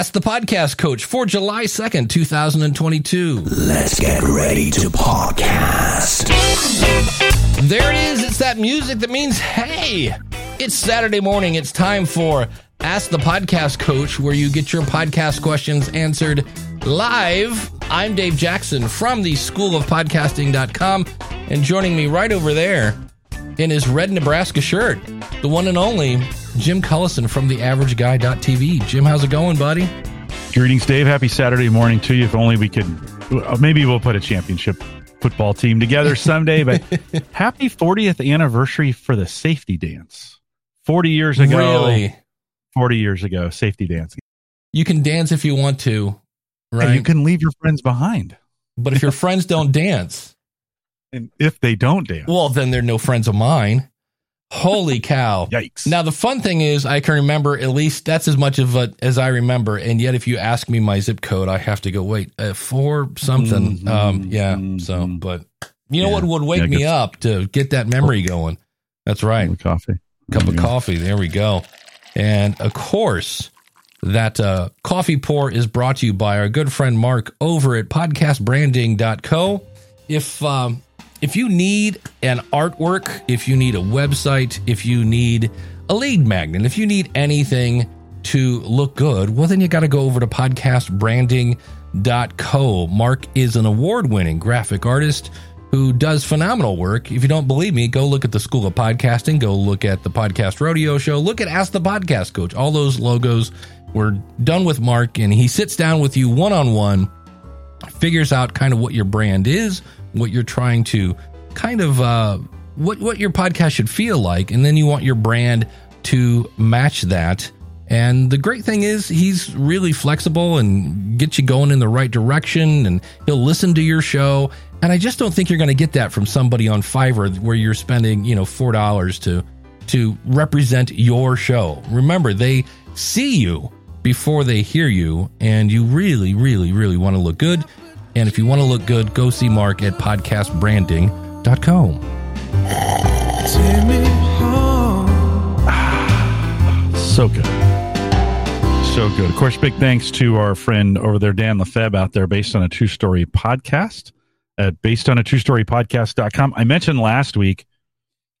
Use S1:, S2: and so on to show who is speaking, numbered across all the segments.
S1: Ask the Podcast Coach for July 2nd, 2022.
S2: Let's get ready to podcast.
S1: There it is. It's that music that means, hey, it's Saturday morning. It's time for Ask the Podcast Coach, where you get your podcast questions answered live. I'm Dave Jackson from the School of Podcasting.com, and joining me right over there in his red Nebraska shirt, the one and only Jim Collison from the AverageGuy.tv. Jim, how's it going, buddy?
S3: Greetings, Dave. Happy Saturday morning to you. If only we could, uh, maybe we'll put a championship football team together someday. But happy 40th anniversary for the safety dance. 40 years ago.
S1: Really?
S3: 40 years ago, safety dance.
S1: You can dance if you want to, right?
S3: And you can leave your friends behind.
S1: but if your friends don't dance,
S3: And if they don't dance,
S1: well, then they're no friends of mine. Holy cow.
S3: yikes.
S1: Now the fun thing is, I can remember at least that's as much of a as I remember. And yet, if you ask me my zip code, I have to go wait uh, for something.
S3: Mhm,
S1: Um, yeah. So, but you know what would wake
S3: Yeah,
S1: me up to get that memory going? That's right,
S3: Cup of coffee.
S1: cup of coffee. There we go. And of course, that uh, coffee pour is brought to you by our good friend Mark over at podcastbranding.co. If um, if you need an artwork, if you need a website, if you need a lead magnet, if you need anything to look good, well, then you got to go over to podcastbranding.co. Mark is an award winning graphic artist who does phenomenal work. If you don't believe me, go look at the School of Podcasting, go look at the Podcast Rodeo Show, look at Ask the Podcast Coach. All those logos were done with Mark, and he sits down with you one on one figures out kind of what your brand is, what you're trying to kind of uh, what what your podcast should feel like, and then you want your brand to match that. And the great thing is he's really flexible and gets you going in the right direction, and he'll listen to your show. And I just don't think you're going to get that from somebody on Fiverr where you're spending you know four dollars to to represent your show. Remember, they see you before they hear you, and you really, really, really want to look good. And if you want to look good, go see Mark at podcastbranding.com.
S3: So good. So good. Of course, big thanks to our friend over there, Dan Lefebvre, out there based on a true story podcast at based on a true story podcast.com. I mentioned last week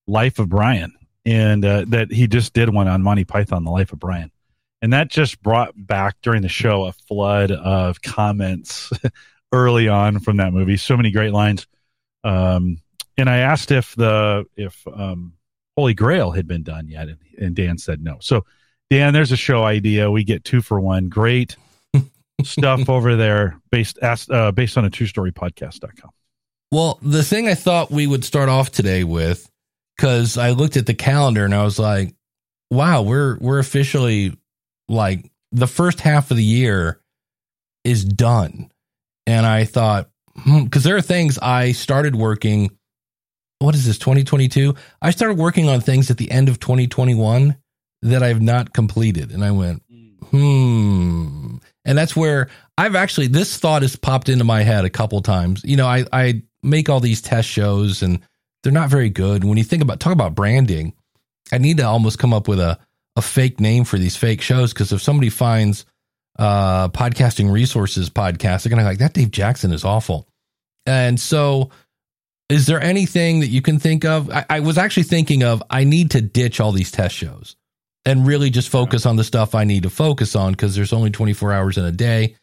S3: Life of Brian and uh, that he just did one on Monty Python, The Life of Brian. And that just brought back during the show a flood of comments early on from that movie. So many great lines. Um, and I asked if the if um, Holy Grail had been done yet, and, and Dan said no. So Dan, there's a show idea. We get two for one. Great stuff over there, based uh, based on a true story podcast.com.
S1: Well, the thing I thought we would start off today with, because I looked at the calendar and I was like, wow, we're we're officially like the first half of the year is done. And I thought, because there are things I started working. What is this, 2022? I started working on things at the end of 2021 that I've not completed. And I went, hmm. And that's where I've actually, this thought has popped into my head a couple times. You know, I, I make all these test shows and they're not very good. When you think about, talk about branding, I need to almost come up with a, a fake name for these fake shows. Cause if somebody finds, uh, podcasting resources podcast, they're going to like that Dave Jackson is awful. And so, is there anything that you can think of? I, I was actually thinking of I need to ditch all these test shows and really just focus on the stuff I need to focus on because there's only 24 hours in a day.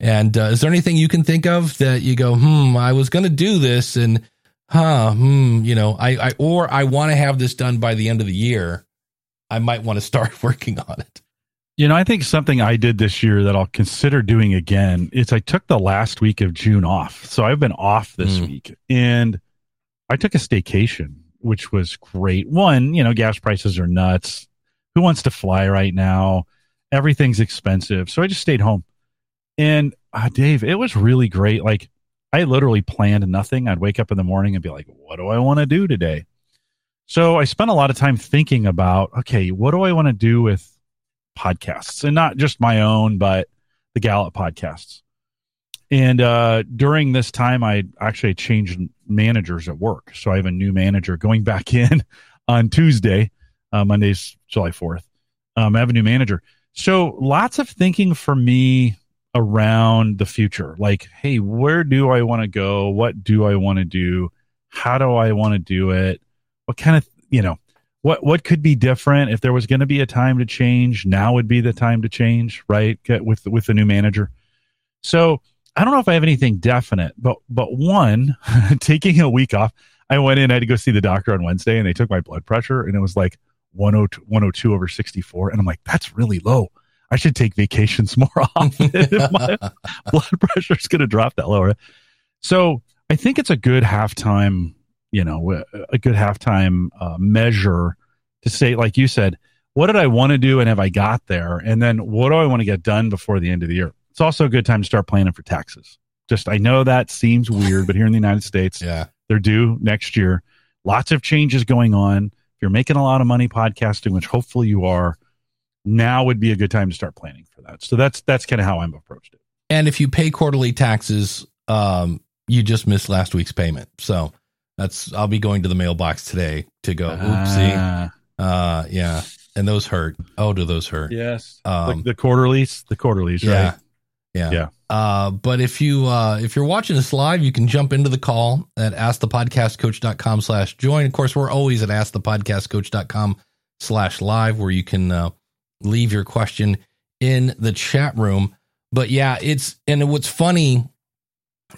S1: And uh, is there anything you can think of that you go, hmm, I was going to do this and, huh, hmm, you know, I, I or I want to have this done by the end of the year. I might want to start working on it.
S3: You know, I think something I did this year that I'll consider doing again is I took the last week of June off. So I've been off this
S1: Mm.
S3: week and I took a staycation, which was great. One, you know, gas prices are nuts. Who wants to fly right now? Everything's expensive. So I just stayed home. And uh, Dave, it was really great. Like I literally planned nothing. I'd wake up in the morning and be like, what do I want to do today? So I spent a lot of time thinking about, okay, what do I want to do with podcasts and not just my own, but the Gallup podcasts. And uh, during this time, I actually changed managers at work. So I have a new manager going back in on Tuesday. Uh, Monday's July 4th. Um, I have a new manager. So lots of thinking for me around the future. Like, hey, where do I want to go? What do I want to do? How do I want to do it? What kind of, you know, what what could be different if there was going to be a time to change? Now would be the time to change, right? With with the new manager. So I don't know if I have anything definite, but but one, taking a week off, I went in, I had to go see the doctor on Wednesday, and they took my blood pressure, and it was like 102, 102 over 64. And I'm like, that's really low. I should take vacations more often if my blood pressure is going to drop that lower. So I think it's a good halftime, you know, a good halftime uh, measure to say, like you said, what did I want to do and have I got there? And then what do I want to get done before the end of the year? It's also a good time to start planning for taxes. Just, I know that seems weird, but here in the United States,
S1: Yeah.
S3: they're due next year. Lots of changes going on. If you're making a lot of money podcasting, which hopefully you are, now would be a good time to start planning for that. So that's that's kind of how I'm approached it.
S1: And if you pay quarterly taxes, um, you just missed last week's payment. So that's I'll be going to the mailbox today to go. Oopsie.
S3: Ah,
S1: Uh, yeah. And those hurt. Oh, do those hurt?
S3: yes.
S1: Um,
S3: the, the quarterlies, the quarterlies,
S1: Yeah.
S3: right?
S1: Yeah.
S3: Yeah.
S1: Uh, but if you uh, if you're watching this live, you can jump into the call at askthepodcastcoach.com slash join. Of course, we're always at askthepodcastcoach.com slash live where you can uh, leave your question in the chat room. But yeah, it's and what's funny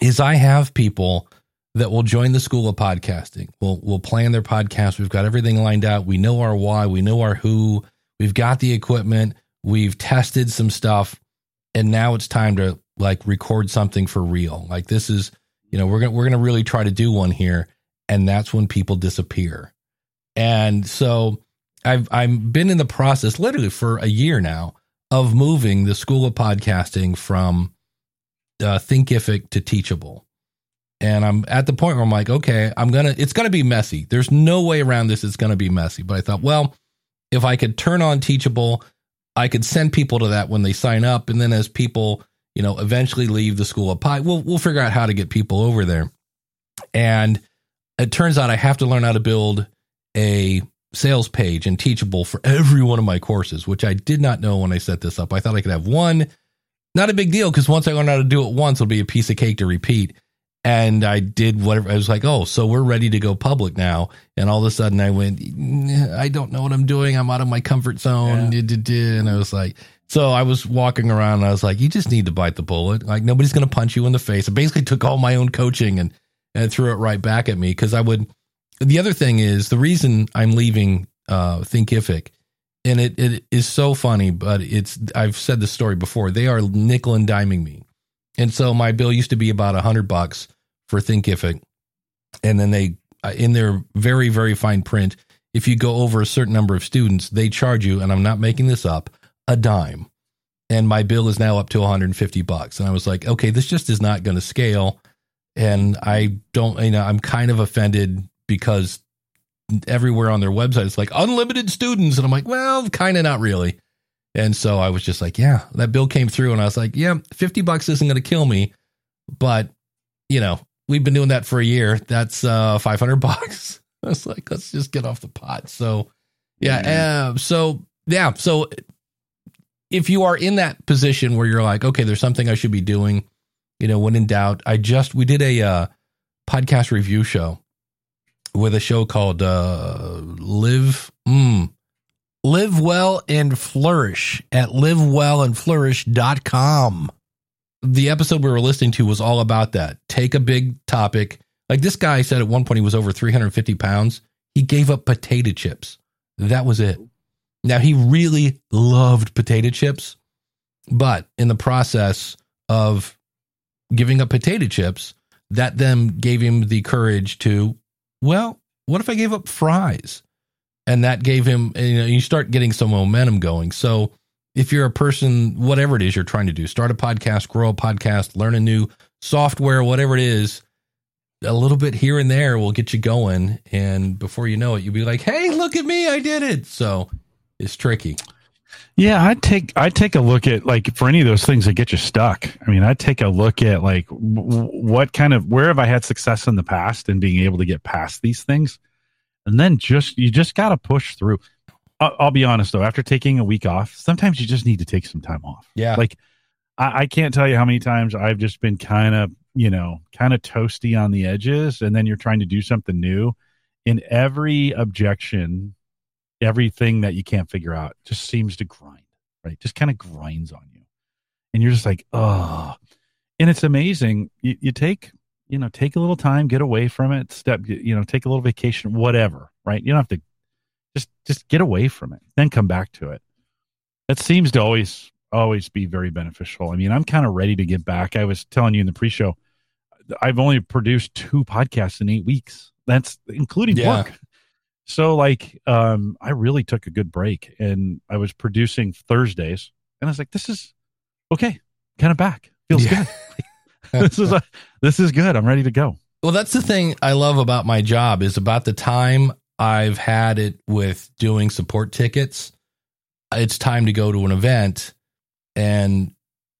S1: is I have people that will join the school of podcasting. We'll we'll plan their podcast. We've got everything lined out. We know our why. We know our who. We've got the equipment. We've tested some stuff, and now it's time to like record something for real. Like this is, you know, we're gonna we're gonna really try to do one here, and that's when people disappear. And so I've I've been in the process literally for a year now of moving the school of podcasting from uh, Thinkific to Teachable. And I'm at the point where I'm like, okay, I'm gonna. It's gonna be messy. There's no way around this. It's gonna be messy. But I thought, well, if I could turn on Teachable, I could send people to that when they sign up, and then as people, you know, eventually leave the school of pie, we'll we'll figure out how to get people over there. And it turns out I have to learn how to build a sales page and Teachable for every one of my courses, which I did not know when I set this up. I thought I could have one. Not a big deal because once I learn how to do it once, it'll be a piece of cake to repeat and I did whatever. I was like, oh, so we're ready to go public now. And all of a sudden, I went, I don't know what I'm doing. I'm out of my comfort zone. And I was like, so I was walking around. And I was like, you just need to bite the bullet. Like nobody's going to punch you in the face. I basically took all my own coaching and and threw it right back at me because I would. The other thing is the reason I'm leaving uh, Thinkific, and it it is so funny, but it's I've said this story before. They are nickel and diming me. And so my bill used to be about a hundred bucks for Thinkific, and then they uh, in their very very fine print, if you go over a certain number of students, they charge you, and I'm not making this up, a dime. And my bill is now up to 150 bucks, and I was like, okay, this just is not going to scale, and I don't, you know, I'm kind of offended because everywhere on their website it's like unlimited students, and I'm like, well, kind of not really. And so I was just like, yeah, that bill came through, and I was like, yeah, 50 bucks isn't going to kill me, but you know, we've been doing that for a year. That's uh 500 bucks. I was like, let's just get off the pot. So, yeah, uh, so yeah, so if you are in that position where you're like, okay, there's something I should be doing, you know, when in doubt, I just we did a uh, podcast review show with a show called uh, Live mm, Live Well and Flourish at livewellandflourish.com. The episode we were listening to was all about that. Take a big topic. Like this guy said at one point he was over 350 pounds. He gave up potato chips. That was it. Now he really loved potato chips, but in the process of giving up potato chips, that then gave him the courage to, well, what if I gave up fries? And that gave him, you know, you start getting some momentum going. So if you're a person, whatever it is you're trying to do, start a podcast, grow a podcast, learn a new software, whatever it is, a little bit here and there will get you going. And before you know it, you'll be like, hey, look at me, I did it. So it's tricky.
S3: Yeah, I'd take I'd take a look at like for any of those things that get you stuck. I mean, I'd take a look at like what kind of where have I had success in the past and being able to get past these things, and then just you just got to push through. I'll, I'll be honest though. After taking a week off, sometimes you just need to take some time off.
S1: Yeah.
S3: Like I, I can't tell you how many times I've just been kind of, you know, kind of toasty on the edges, and then you're trying to do something new. In every objection, everything that you can't figure out just seems to grind, right? Just kind of grinds on you. And you're just like, oh. And it's amazing. You, you take, you know, take a little time, get away from it, step, you know, take a little vacation, whatever, right? You don't have to just just get away from it, then come back to it. That seems to always always be very beneficial. I mean, I'm kind of ready to get back. I was telling you in the pre-show, I've only produced two podcasts in eight weeks. That's including
S1: Yeah.
S3: work. So like um I really took a good break and I was producing Thursdays and I was like, this is okay, kind of back. Feels
S1: Yeah.
S3: good. this is a, this is good. I'm ready to go.
S1: Well, that's the thing I love about my job is about the time I've had it with doing support tickets. It's time to go to an event, and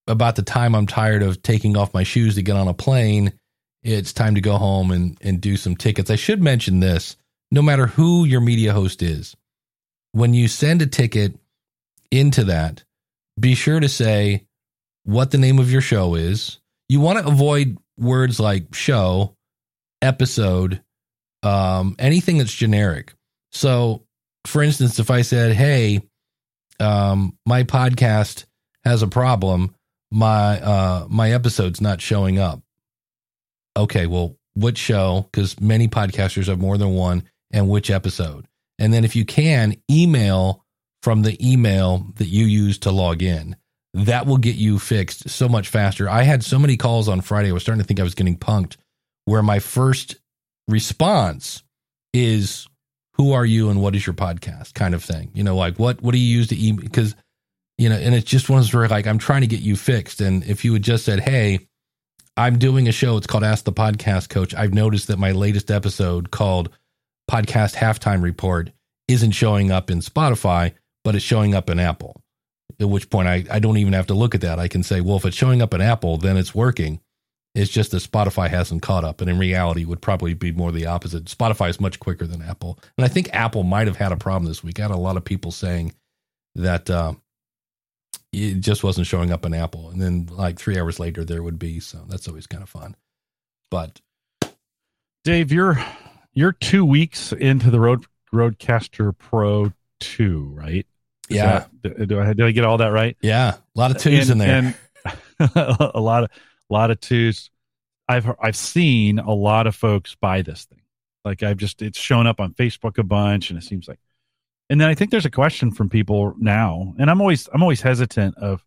S1: about the time I'm tired of taking off my shoes to get on a plane, it's time to go home and and do some tickets. I should mention this: no matter who your media host is, when you send a ticket into that, be sure to say what the name of your show is. You want to avoid words like show episode, um, anything that's generic. So, for instance, if I said, "Hey, um, my podcast has a problem. My uh, my episode's not showing up." Okay, well, which show? Because many podcasters have more than one, and which episode? And then, if you can, email from the email that you use to log in. That will get you fixed so much faster. I had so many calls on Friday. I was starting to think I was getting punked where my first response is who are you and what is your podcast? kind of thing. You know like what what do you use to email? Because you know and it's just one where like i'm trying to get you fixed. And if you had just said hey i'm doing a show it's called ask the podcast coach i've noticed that my latest episode called podcast halftime report isn't showing up in spotify but it's showing up in apple. At which point I, I don't even have to look at that. I can say well if it's showing up in apple then it's working it's just that Spotify hasn't caught up, and in reality, it would probably be more the opposite. Spotify is much quicker than Apple, and I think Apple might have had a problem this week. I had a lot of people saying that uh, it just wasn't showing up in Apple, and then like three hours later, there would be. So that's always kind of fun. But
S3: Dave, you're you're two weeks into the Road Rodecaster Pro two, right? Is
S1: yeah,
S3: that- do I did I get all that right?
S1: yeah, a lot of twos in there.
S3: and a lot of a lot of twos. I've I've seen a lot of folks buy this thing. Like I've just it's shown up on Facebook a bunch, and it seems like. And then I think there's a question from people now, and I'm always I'm always hesitant of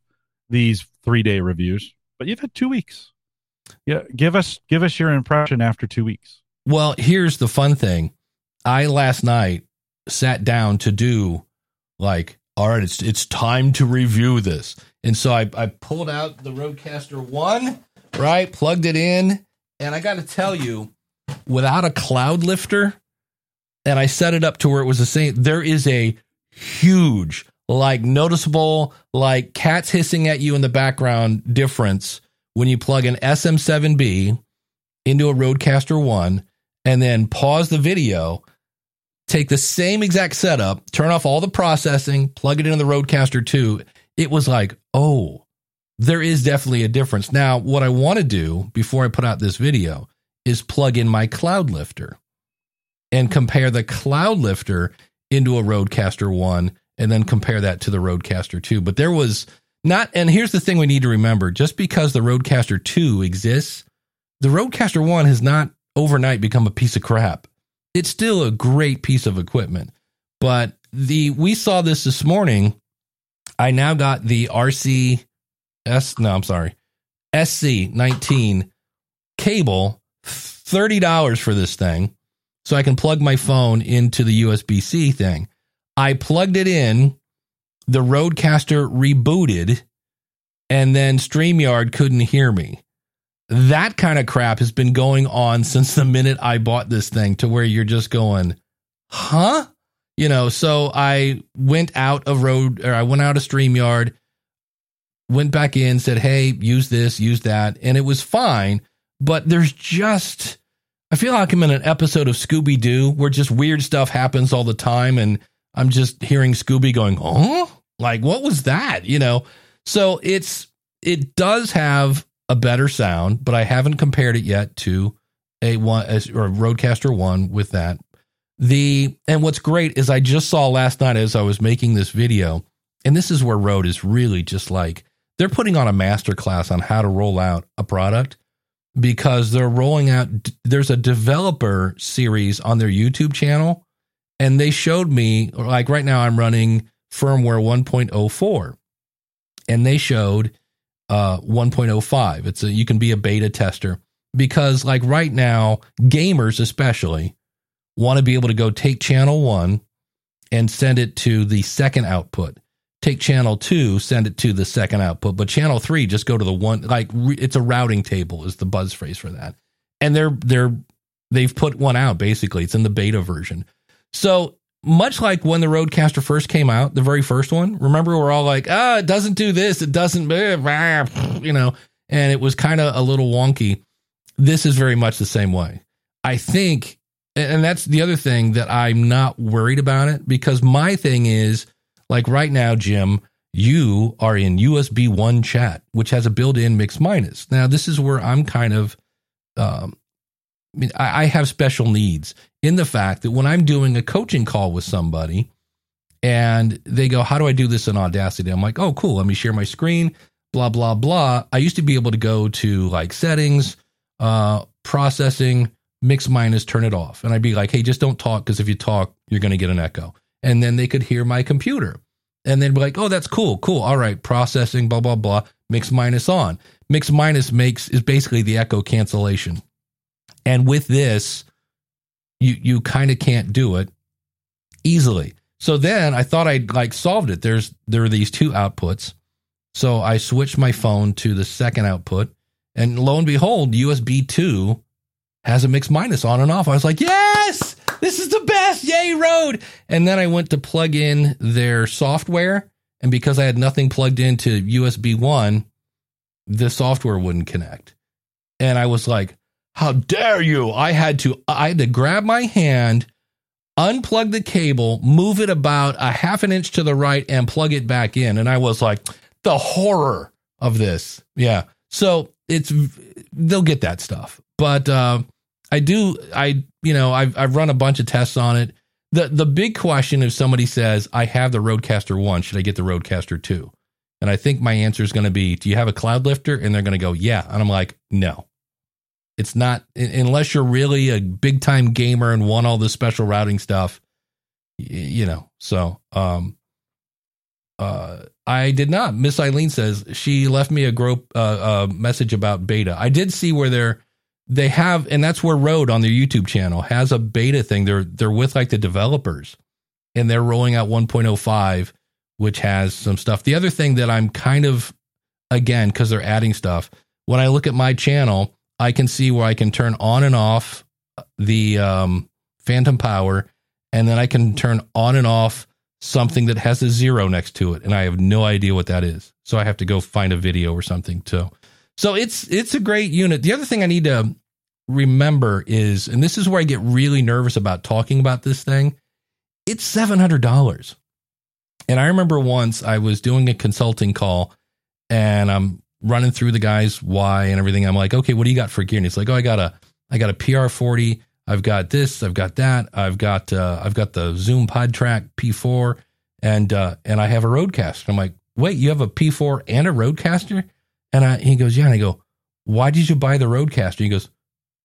S3: these three day reviews. But you've had two weeks. Yeah, give us give us your impression after two weeks.
S1: Well, here's the fun thing. I last night sat down to do like, all right, it's it's time to review this. And so I, I pulled out the Rodecaster one, right? Plugged it in, and I gotta tell you, without a cloud lifter, and I set it up to where it was the same, there is a huge, like noticeable, like cats hissing at you in the background difference when you plug an SM7B into a Rodecaster 1 and then pause the video, take the same exact setup, turn off all the processing, plug it into the Rodecaster 2. It was like, oh, there is definitely a difference. Now, what I want to do before I put out this video is plug in my Cloud Lifter and compare the Cloud Lifter into a Rodecaster 1 and then compare that to the Rodecaster 2. But there was not, and here's the thing we need to remember just because the Rodecaster 2 exists, the Rodecaster 1 has not overnight become a piece of crap. It's still a great piece of equipment. But the we saw this this morning. I now got the RC S no, I'm sorry. SC19 cable, $30 for this thing. So I can plug my phone into the USB-C thing. I plugged it in, the Rodecaster rebooted, and then StreamYard couldn't hear me that kind of crap has been going on since the minute I bought this thing to where you're just going, huh? You know, so I went out of road or I went out of StreamYard, went back in, said, hey, use this, use that. And it was fine. But there's just, I feel like I'm in an episode of Scooby Doo where just weird stuff happens all the time. And I'm just hearing Scooby going, "Oh, like what was that?" You know. So it's it does have a better sound, but I haven't compared it yet to a one or a Rodecaster one with that. The and what's great is I just saw last night as I was making this video, and this is where Rode is really just like they're putting on a master class on how to roll out a product because they're rolling out there's a developer series on their YouTube channel and they showed me like right now I'm running firmware 1.04 and they showed uh 1.05 it's a you can be a beta tester because like right now gamers especially want to be able to go take channel 1 and send it to the second output take channel 2 send it to the second output. But channel 3 just go to the one like re, it's a routing table is the buzz phrase for that. And they're they're they've put one out basically. It's in the beta version. So much like when the Rodecaster first came out, the very first one, remember we're all like, ah, it doesn't do this, it doesn't, you know, and it was kind of a little wonky. This is very much the same way. I think, and that's the other thing that I'm not worried about it because my thing is like right now, Jim, you are in USB 1 chat, which has a built in mix minus. Now, this is where I'm kind of, um, I mean, I, I have special needs in the fact that when I'm doing a coaching call with somebody and they go, How do I do this in Audacity? I'm like, Oh, cool. Let me share my screen, blah, blah, blah. I used to be able to go to like settings, uh, processing, mix minus, turn it off. And I'd be like, Hey, just don't talk because if you talk, you're going to get an echo. And then they could hear my computer and they'd be like, Oh, that's cool. Cool. All right. Processing, blah, blah, blah. Mix minus on. Mix minus makes is basically the echo cancellation. And with this, you you kind of can't do it easily. So then I thought I'd like solved it. There's there are these two outputs. So I switched my phone to the second output, and lo and behold, USB two has a mix minus on and off. I was like, yes, this is the best, yay, Rode. And then I went to plug in their software, and because I had nothing plugged into USB one, the software wouldn't connect. And I was like, how dare you? I had to I had to grab my hand, unplug the cable, move it about a half an inch to the right and plug it back in. And I was like, the horror of this. Yeah. So it's they'll get that stuff. But uh, I do I you know, I've I've run a bunch of tests on it. The the big question if somebody says, I have the Rodecaster one, should I get the Rodecaster two? And I think my answer is going to be, Do you have a cloud lifter? And they're going to go, Yeah. And I'm like, No. It's not unless you're really a big time gamer and want all the special routing stuff, you know. So, um, uh, I did not. Miss Eileen says she left me a group uh, uh, message about beta. I did see where they're they have, and that's where Rode on their YouTube channel has a beta thing. They're they're with like the developers, and they're rolling out 1.05, which has some stuff. The other thing that I'm kind of again because they're adding stuff. When I look at my channel, I can see where I can turn on and off the um, phantom power, and then I can turn on and off something that has a zero next to it, and I have no idea what that is. So I have to go find a video or something too. So it's it's a great unit. The other thing I need to remember is, and this is where I get really nervous about talking about this thing. It's seven hundred dollars, and I remember once I was doing a consulting call, and I'm running through the guy's why and everything. I'm like, okay, what do you got for gear? And he's like, oh, I got a, I got a PR40. I've got this. I've got that. I've got, uh, I've got the Zoom PodTrack P4, and uh, and I have a Rodecaster. I'm like, wait, you have a P4 and a Rodecaster? And I, he goes, yeah. And I go, why did you buy the Rodecaster? He goes,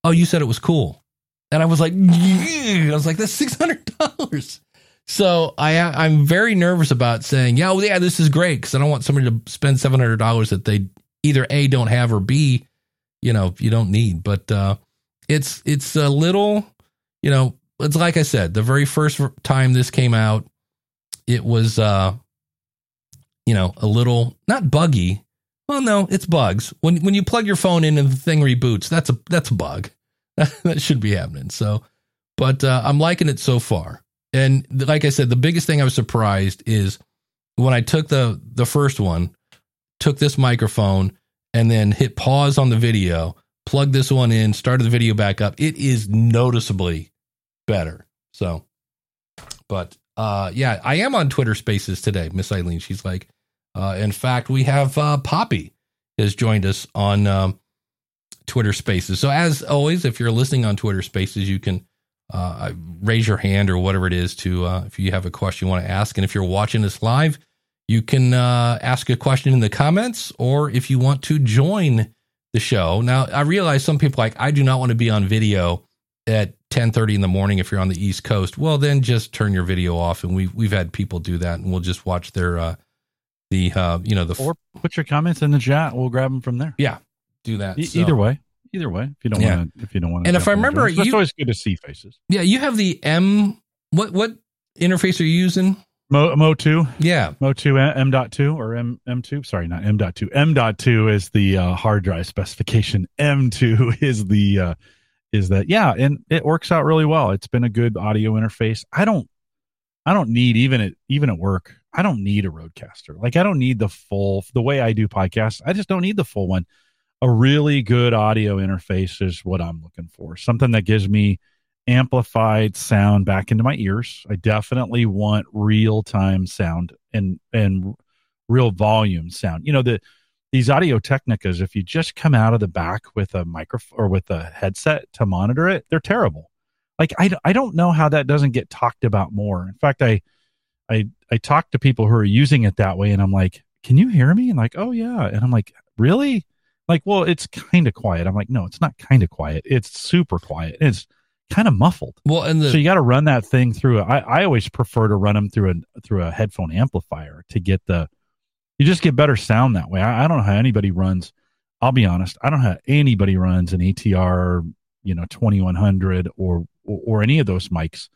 S1: oh, you said it was cool. And I was like, I was like, that's six hundred dollars. So I I'm very nervous about saying, yeah, well, yeah, this is great because I don't want somebody to spend seven hundred dollars that they either A don't have or B, you know, you don't need. But uh it's it's a little, you know, it's like I said, the very first time this came out, it was uh you know, a little not buggy. Well, no, it's bugs. When when you plug your phone in and the thing reboots, that's a that's a bug. that should be happening. So, but uh, I'm liking it so far. And like I said, the biggest thing I was surprised is when I took the the first one, took this microphone and then hit pause on the video, plugged this one in, started the video back up, it is noticeably better. So, but uh, yeah, I am on Twitter Spaces today, Miss Eileen. She's like, uh, in fact, we have uh, Poppy has joined us on um, Twitter Spaces. So as always, if you're listening on Twitter Spaces, you can uh, raise your hand or whatever it is to uh, if you have a question you want to ask, and if you're watching this live, you can uh, ask a question in the comments, or if you want to join the show. Now, I realize some people like I do not want to be on video at 10:30 in the morning if you're on the East Coast. Well, then just turn your video off, and we've we've had people do that, and we'll just watch their uh, the uh, you know the
S3: or put your comments in the chat. We'll grab them from there.
S1: Yeah, do that.
S3: E- so. Either way, either way. If you don't yeah. want to, if you don't want to.
S1: And if I remember,
S3: it's always good to see faces.
S1: Yeah, you have the M. What what interface are you using?
S3: Mo Mo two.
S1: Yeah,
S3: Mo two M dot two or M M two. Sorry, not M dot two. M dot two is the uh, hard drive specification. M two is the uh, is that yeah, and it works out really well. It's been a good audio interface. I don't I don't need even at even at work. I don't need a rodecaster. Like I don't need the full the way I do podcasts. I just don't need the full one. A really good audio interface is what I'm looking for. Something that gives me amplified sound back into my ears. I definitely want real time sound and and real volume sound. You know the these Audio Technicas, if you just come out of the back with a microphone or with a headset to monitor it, they're terrible. Like I, I don't know how that doesn't get talked about more. In fact, I I I talk to people who are using it that way, and I'm like, "Can you hear me?" And like, "Oh yeah," and I'm like, "Really?" Like, well, it's kind of quiet. I'm like, "No, it's not kind of quiet. It's super quiet. It's kind of muffled."
S1: Well, and the,
S3: so you got to run that thing through. I I always prefer to run them through a through a headphone amplifier to get the you just get better sound that way. I, I don't know how anybody runs. I'll be honest. I don't know how anybody runs an ATR, you know, 2100 or, or, or any of those mics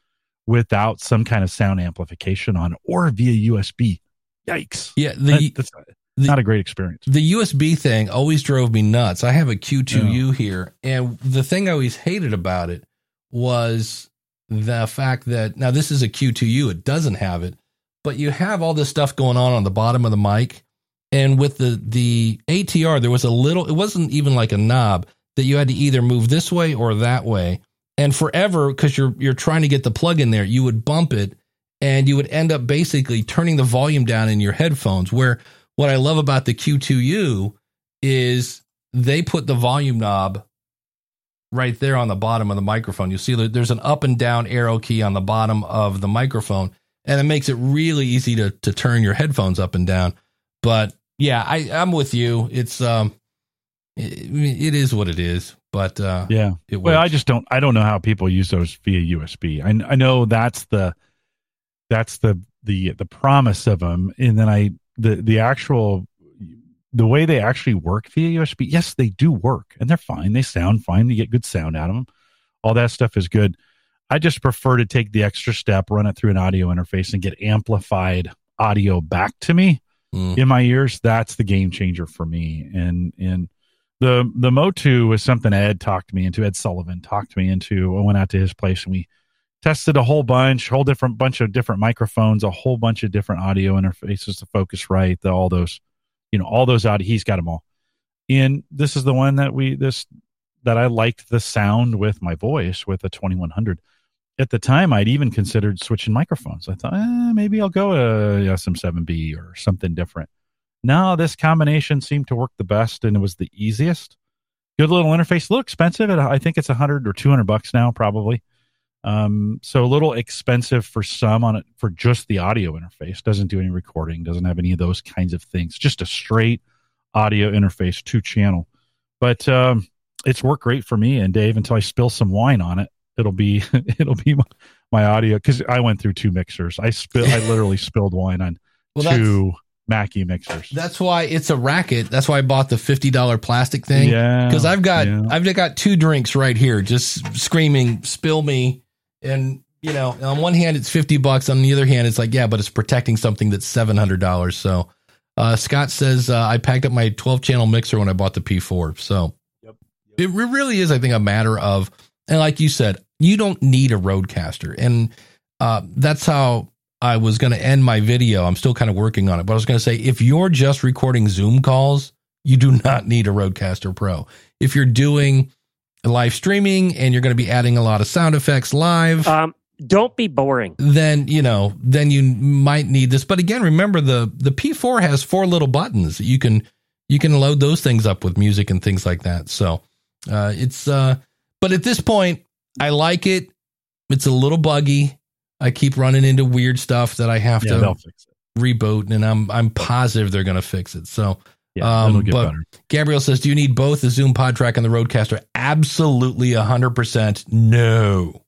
S3: without some kind of sound amplification on or via USB. Yikes.
S1: Yeah. The,
S3: that's the, not a great experience.
S1: The USB thing always drove me nuts. I have a Q2U yeah. here. And the thing I always hated about it was the fact that now this is a Q2U, it doesn't have it, but you have all this stuff going on on the bottom of the mic. And with the the ATR, there was a little. It wasn't even like a knob that you had to either move this way or that way. And forever, because you're you're trying to get the plug in there, you would bump it, and you would end up basically turning the volume down in your headphones. Where what I love about the Q2U is they put the volume knob right there on the bottom of the microphone. You see there's an up and down arrow key on the bottom of the microphone, and it makes it really easy to to turn your headphones up and down. But yeah, I I'm with you. It's um, it, it is what it is. But uh,
S3: yeah, it well, I just don't I don't know how people use those via USB. I I know that's the that's the the the promise of them, and then I the the actual the way they actually work via USB. Yes, they do work, and they're fine. They sound fine. You get good sound out of them. All that stuff is good I just prefer to take the extra step, run it through an audio interface, and get amplified audio back to me mm. in my ears. That's the game changer for me. And and the the Motu was something Ed talked me into. Ed Sullivan talked me into. I went out to his place and we tested a whole bunch, whole different bunch of different microphones, a whole bunch of different audio interfaces to Focusrite, the, all those, you know, all those audio. He's got them all. And this is the one that we this that I liked the sound with my voice with a 2100 at the time, I'd even considered switching microphones. I thought, eh, maybe I'll go a SM7B or something different. No, this combination seemed to work the best and it was the easiest. Good little interface, a little expensive. I think it's a hundred or two hundred bucks now, probably. Um, so a little expensive for some on it for just the audio interface. Doesn't do any recording. Doesn't have any of those kinds of things. Just a straight audio interface, two channel. But um, it's worked great for me and Dave until I spill some wine on it it'll be it'll be my, my audio because I went through two mixers. I spill I literally spilled wine on well, two Mackie mixers.
S1: That's why it's a racket. That's why I bought the fifty dollar plastic thing.
S3: Yeah,
S1: because I've got yeah. I've got two drinks right here, just screaming, "Spill me!" And you know, on one hand it's fifty bucks, on the other hand it's like, yeah, but it's protecting something that's seven hundred dollars. So, uh, Scott says uh, I packed up my twelve channel mixer when I bought the P4. So, yep. Yep. it really is, I think, a matter of, and like you said, you don't need a rodecaster, And uh, that's how I was going to end my video. I'm still kind of working on it, but I was going to say if you're just recording Zoom calls, you do not need a RODECaster Pro. If you're doing live streaming and you're going to be adding a lot of sound effects live,
S4: um, Don't be boring.
S1: then you know then you might need this but again remember the the p4 has four little buttons you can you can load those things up with music and things like that so uh it's uh but at this point i like it it's a little buggy i keep running into weird stuff that i have
S3: Yeah,
S1: to reboot and i'm i'm positive they're going to fix it so
S3: Yeah,
S1: Um,
S3: get
S1: but-
S3: better.
S1: Gabriel says, "Do you need both the Zoom Pod Track and the Rodecaster?" Absolutely, hundred percent. No,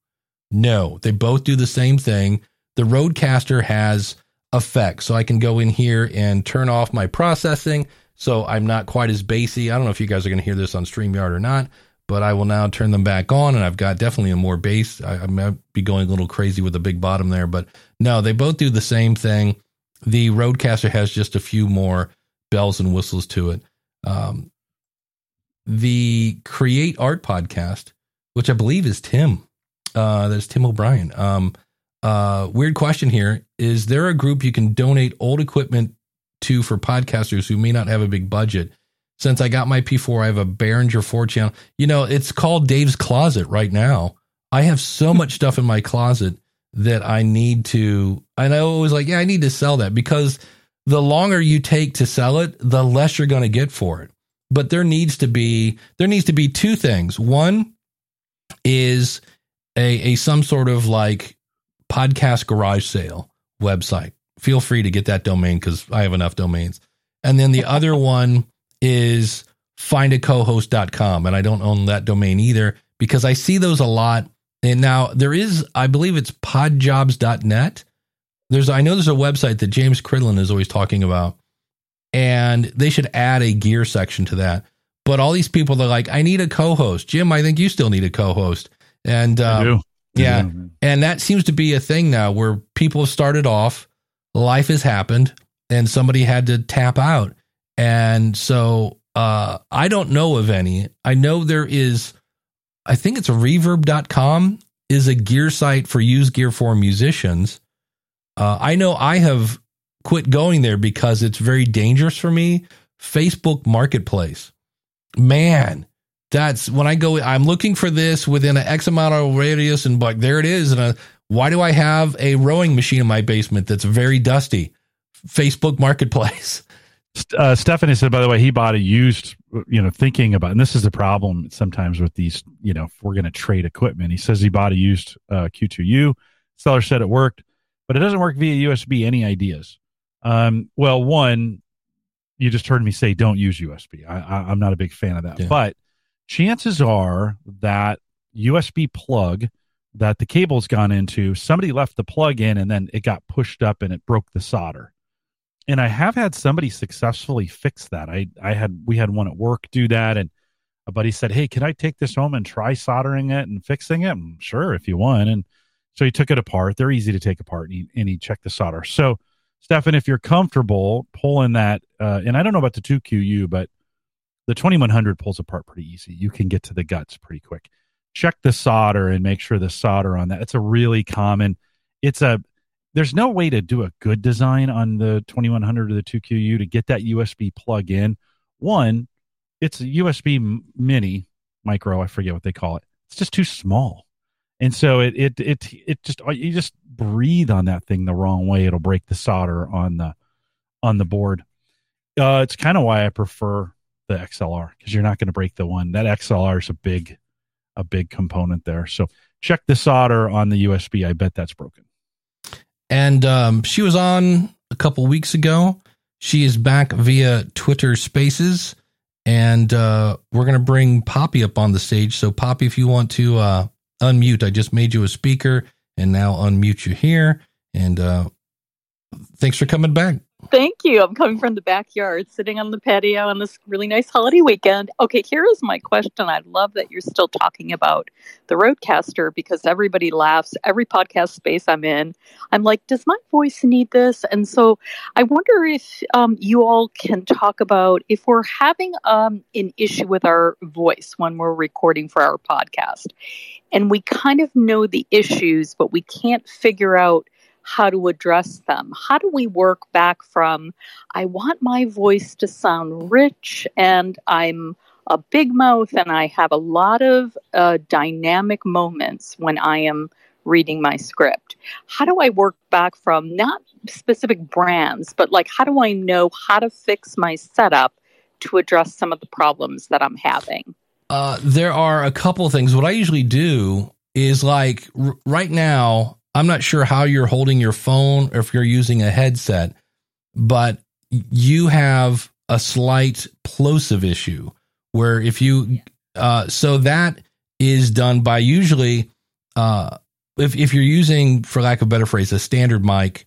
S1: no. They both do the same thing. The Rodecaster has effects, so I can go in here and turn off my processing, so I'm not quite as bassy. I don't know if you guys are going to hear this on Streamyard or not, but I will now turn them back on, and I've got definitely a more bass. I, I might be going a little crazy with the big bottom there, but no, they both do the same thing. The Rodecaster has just a few more bells and whistles to it. Um, the Create Art podcast, which I believe is Tim, uh, that's Tim O'Brien. Um, uh, weird question here: Is there a group you can donate old equipment to for podcasters who may not have a big budget? Since I got my P4, I have a Behringer 4 channel. You know, it's called Dave's Closet right now. I have so much stuff in my closet that I need to, and I always like, yeah, I need to sell that because the longer you take to sell it, the less you're going to get for it. But there needs to be there needs to be two things. One is a, a some sort of like podcast garage sale website. Feel free to get that domain because I have enough domains. And then the other one is findacohost.com. And I don't own that domain either because I see those a lot. And now there is, I believe it's podjobs.net. There's, I know there's a website that James Cridland is always talking about, and they should add a gear section to that. But all these people they're like, I need a co-host. Jim, I think you still need a co-host. And
S3: I
S1: um.
S3: I
S1: yeah. and that seems to be a thing now where people have started off, life has happened, and somebody had to tap out. And so uh, I don't know of any. I know there is, I think it's a reverb.com is a gear site for used gear for musicians. Uh, I know I have quit going there because it's very dangerous for me. Facebook Marketplace. Man, that's when I go, I'm looking for this within an X amount of radius, and like there it is. And uh why do I have a rowing machine in my basement that's very dusty? Facebook Marketplace.
S3: uh, Stephanie said, by the way, he bought a used, you know, thinking about, and this is the problem sometimes with these, you know, if we're going to trade equipment. He says he bought a used uh, Q2U. Seller said it worked, but it doesn't work via USB. Any ideas? Um, well, one, you just heard me say don't use USB. I, I'm not a big fan of that,
S1: Yeah.
S3: but chances are that USB plug that the cable's gone into, somebody left the plug in and then it got pushed up and it broke the solder and I have had somebody successfully fix that. I I had we had one at work do that, and a buddy said, "Hey, can I take this home and try soldering it and fixing it?" "Mm, sure, if you want. And so he took it apart. They're easy to take apart, and he, and he checked the solder. So, Stefan, if you're comfortable pulling that, uh, and I don't know about the two QU, but the 2100 pulls apart pretty easy. You can get to the guts pretty quick. Check the solder and make sure the solder on that. It's a really common. It's a there's no way to do a good design on the 2100 or the 2QU to get that USB plug in. One, it's a USB mini micro, I forget what they call it. It's just too small. And so it it it it just you just breathe on that thing the wrong way, it'll break the solder on the on the board. Uh, it's kind of why I prefer the XLR because you're not going to break the one. That XLR is a big a big component there. So check the solder on the USB. I bet that's broken.
S1: And um, she was on a couple weeks ago. She is back via Twitter Spaces, and uh, we're going to bring Poppy up on the stage. So, Poppy, if you want to uh, unmute, I just made you a speaker, and now unmute you here. And uh, thanks for coming back.
S5: Thank you. I'm coming from the backyard, sitting on the patio on this really nice holiday weekend. Okay, here is my question. I love that you're still talking about the Rodecaster because everybody laughs. Every podcast space I'm in, I'm like, does my voice need this? And so I wonder if um, you all can talk about if we're having um, an issue with our voice when we're recording for our podcast, and we kind of know the issues, but we can't figure out how to address them. How do we work back from, I want my voice to sound rich and I'm a big mouth and I have a lot of uh, dynamic moments when I am reading my script. How do I work back from not specific brands, but like how do I know how to fix my setup to address some of the problems that I'm having?
S1: Uh, there are a couple things. What I usually do is like r- right now, I'm not sure how you're holding your phone or if you're using a headset, but you have a slight plosive issue where if you, uh, so that is done by usually, uh, if, if you're using, for lack of better phrase, a standard mic,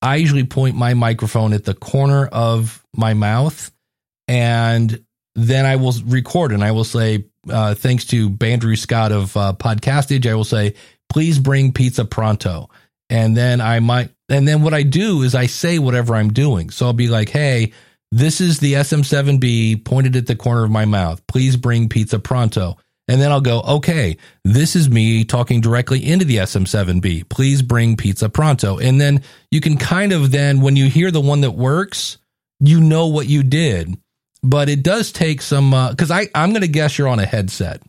S1: I usually point my microphone at the corner of my mouth and then I will record and I will say, uh, thanks to Andrew Scott of uh, Podcastage, I will say, please bring pizza pronto. And then I might, and then what I do is I say whatever I'm doing. So I'll be like, hey, this is the SM7B pointed at the corner of my mouth. Please bring pizza pronto. And then I'll go, okay, this is me talking directly into the SM7B. Please bring pizza pronto. And then you can kind of then, when you hear the one that works, you know what you did. But it does take some, because uh, I I'm going to guess you're on a headset.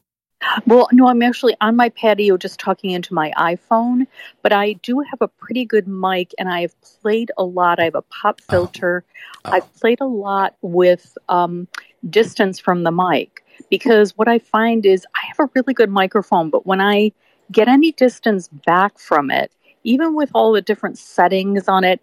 S5: Well, no, I'm actually on my patio just talking into my iPhone, but I do have a pretty good mic and I have played a lot. I have a pop filter. Oh. Oh. I've played a lot with um, distance from the mic because what I find is I have a really good microphone, but when I get any distance back from it, even with all the different settings on it,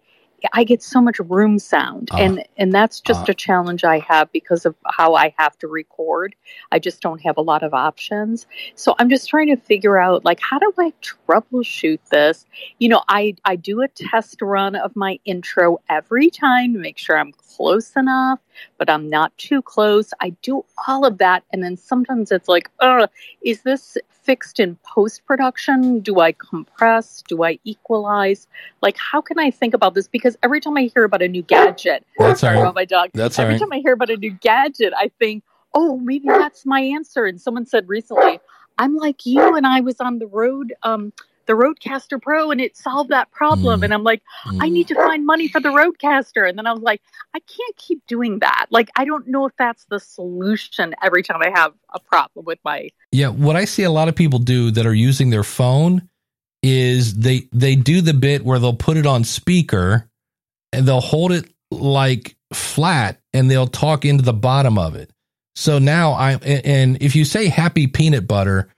S5: I get so much room sound, uh, and and that's just uh, a challenge I have because of how I have to record. I just don't have a lot of options, so I'm just trying to figure out like how do I troubleshoot this. You know, I I do a test run of my intro every time to make sure I'm close enough, but I'm not too close. I do all of that, and then sometimes it's like, uh, is this fixed in post production? Do I compress? Do I equalize? Like, how can I think about this? Because every time I hear about a new gadget,
S1: that's sorry
S5: about my dog.
S1: That's
S5: every
S1: right.
S5: time I hear about a new gadget, I think, oh, maybe that's my answer. And someone said recently, I'm like you, and I was on the road. Um, the Rodecaster Pro and it solved that problem. Mm. And I'm like, mm. I need to find money for the Rodecaster. And then I was like, I can't keep doing that. Like, I don't know if that's the solution every time I have a problem with my.
S1: Yeah. What I see a lot of people do that are using their phone is they, they do the bit where they'll put it on speaker and they'll hold it like flat and they'll talk into the bottom of it. So now I, and if you say happy peanut butter,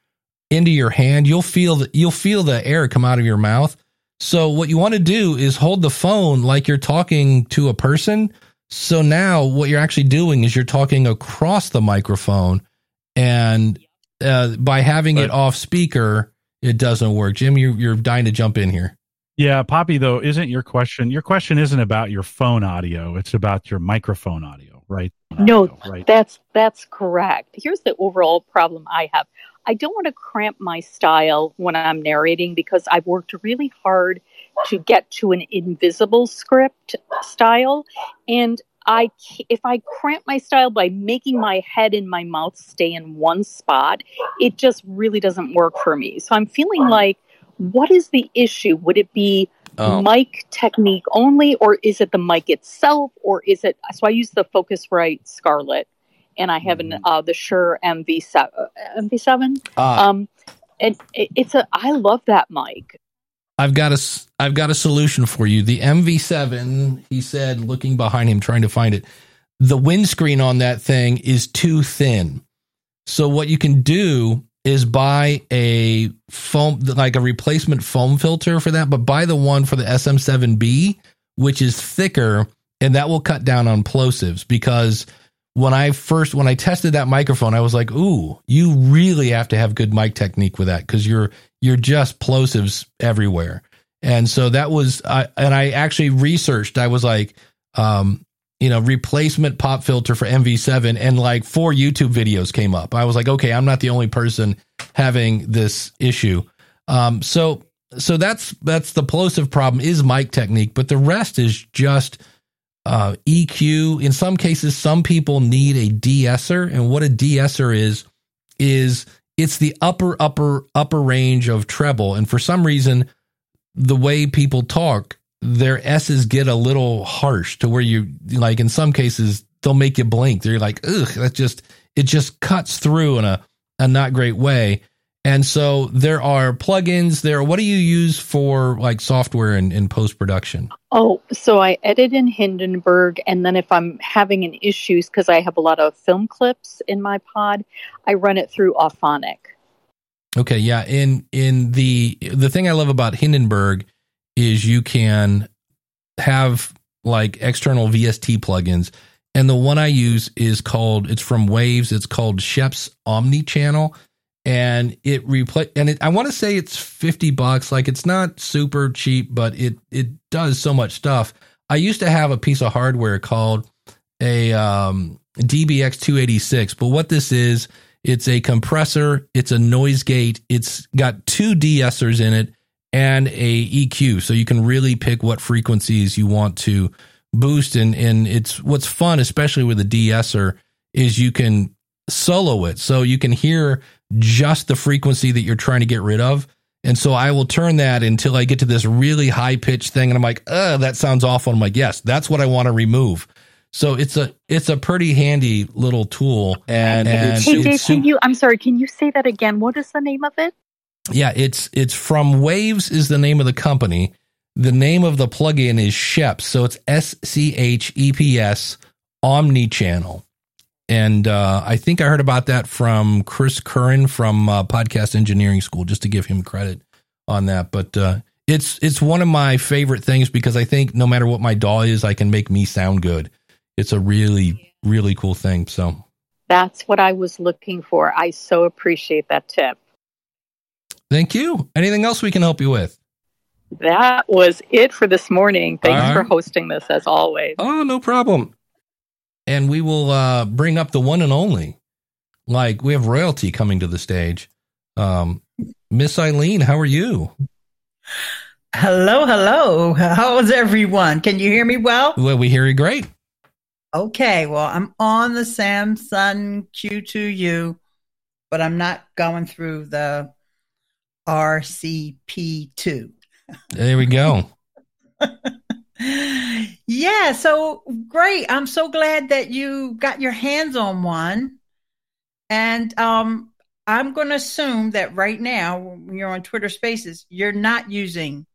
S1: into your hand, you'll feel that you'll feel the air come out of your mouth. So what you want to do is hold the phone like you're talking to a person. So now what you're actually doing is you're talking across the microphone and uh, by having but, it off speaker, it doesn't work. Jim, you, you're dying to jump in here.
S3: Yeah, Poppy, though, isn't your question? Your question isn't about your phone audio. It's about your microphone audio, right?
S5: No, audio, right? that's that's correct. Here's the overall problem I have. I don't want to cramp my style when I'm narrating because I've worked really hard to get to an invisible script style. And I, if I cramp my style by making my head and my mouth stay in one spot, it just really doesn't work for me. So I'm feeling like, what is the issue? Would it be oh. mic technique only, or is it the mic itself, or is it? So I use the Focusrite Scarlett and I have mm-hmm. uh, the Shure MV7. MV7. Ah. Um, and it, it's a I love that mic.
S1: I've got a I've got a solution for you. The MV7. He said, looking behind him, trying to find it. The windscreen on that thing is too thin. So what you can do is buy a foam like a replacement foam filter for that, but buy the one for the SM7B, which is thicker, and that will cut down on plosives because when I first when I tested that microphone, I was like, "Ooh, you really have to have good mic technique with that because you're you're just plosives everywhere." And so that was, I, and I actually researched. I was like, um, you know, replacement pop filter for MV7, and like four YouTube videos came up. I was like, okay, I'm not the only person having this issue. Um, so so that's that's the plosive problem is mic technique, but the rest is just uh, EQ. In some cases, some people need a de-esser, and what a de-esser is is it's the upper upper upper range of treble, and for some reason, the way people talk, their s's get a little harsh to where you like. In some cases, they'll make you blink. They're like, ugh, that just it just cuts through in a a not great way. And so there are plugins there. What do you use for like software and in, post production?
S5: Oh, so I edit in Hindenburg, and then if I'm having an issues because I have a lot of film clips in my pod, I run it through Auphonic.
S1: Okay, yeah. In in the the thing I love about Hindenburg is you can have like external VST plugins. And the one I use is called it's from Waves. It's called Scheps Omni Channel and it replay and it, I want to say it's 50 bucks like it's not super cheap but it it does so much stuff. I used to have a piece of hardware called a um, DBX 286 but what this is it's a compressor, it's a noise gate, it's got two de-essers in it and a EQ so you can really pick what frequencies you want to boost and and it's what's fun especially with a de-esser is you can solo it so you can hear just the frequency that you're trying to get rid of. And so I will turn that until I get to this really high pitched thing. And I'm like, uh, that sounds awful. I'm like, yes, that's what I want to remove. So it's a it's a pretty handy little tool. And, and
S5: hey, Dave, can you I'm sorry, can you say that again? What is the name of it?
S1: Yeah, it's it's from Waves is the name of the company. The name of the plugin is Scheps. So it's S C H E P S Omni Channel and uh, I think I heard about that from Chris Curran from uh, Podcast Engineering School, just to give him credit on that. But uh, it's it's one of my favorite things because I think no matter what my DAW is, I can make me sound good. It's a really really cool thing. So
S5: that's what I was looking for. I so appreciate that tip.
S1: Thank you. Anything else we can help you with?
S5: That was it for this morning. Thanks right. for hosting this as always.
S1: Oh, no problem and we will uh, bring up the one and only. Like we have royalty coming to the stage. Um, Miss Eileen, how are you?
S4: Hello, hello. How is everyone? Can you hear me well?
S1: Well, we hear you great.
S4: Okay, well, I'm on the Samsung Q2U, but I'm not going through the RCP2.
S1: There we go.
S4: yeah, so great. I'm so glad that you got your hands on one. And um, I'm going to assume that right now, when you're on Twitter Spaces, you're not using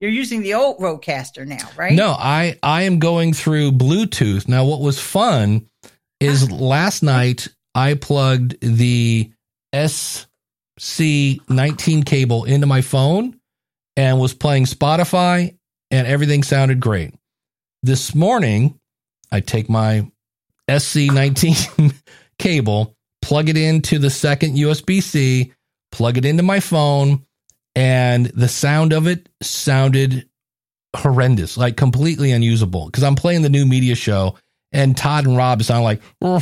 S4: you're using the old Rodecaster now, right?
S1: No, I I am going through Bluetooth. Now what was fun is last night I plugged the SC19 cable into my phone and was playing Spotify and everything sounded great. This morning, I take my SC19 cable, plug it into the second USB C, plug it into my phone, and the sound of it sounded horrendous, like completely unusable. Because I'm playing the new media show, and Todd and Rob sound like, I'm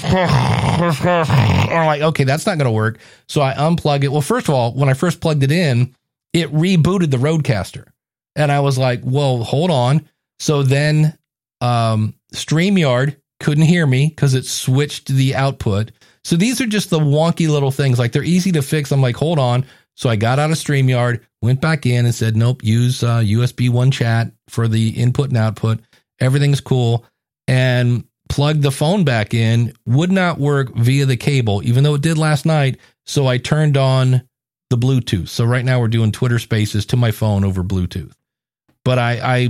S1: like, okay, that's not going to work. So I unplug it. Well, first of all, when I first plugged it in, it rebooted the Rodecaster. And I was like, well, hold on. So then um, StreamYard couldn't hear me because it switched the output. So these are just the wonky little things. Like they're easy to fix. I'm like, hold on. So I got out of StreamYard, went back in and said, nope, use uh, USB one chat for the input and output. Everything's cool. And plugged the phone back in, would not work via the cable, even though it did last night. So I turned on the Bluetooth. So right now we're doing Twitter spaces to my phone over Bluetooth. But I, I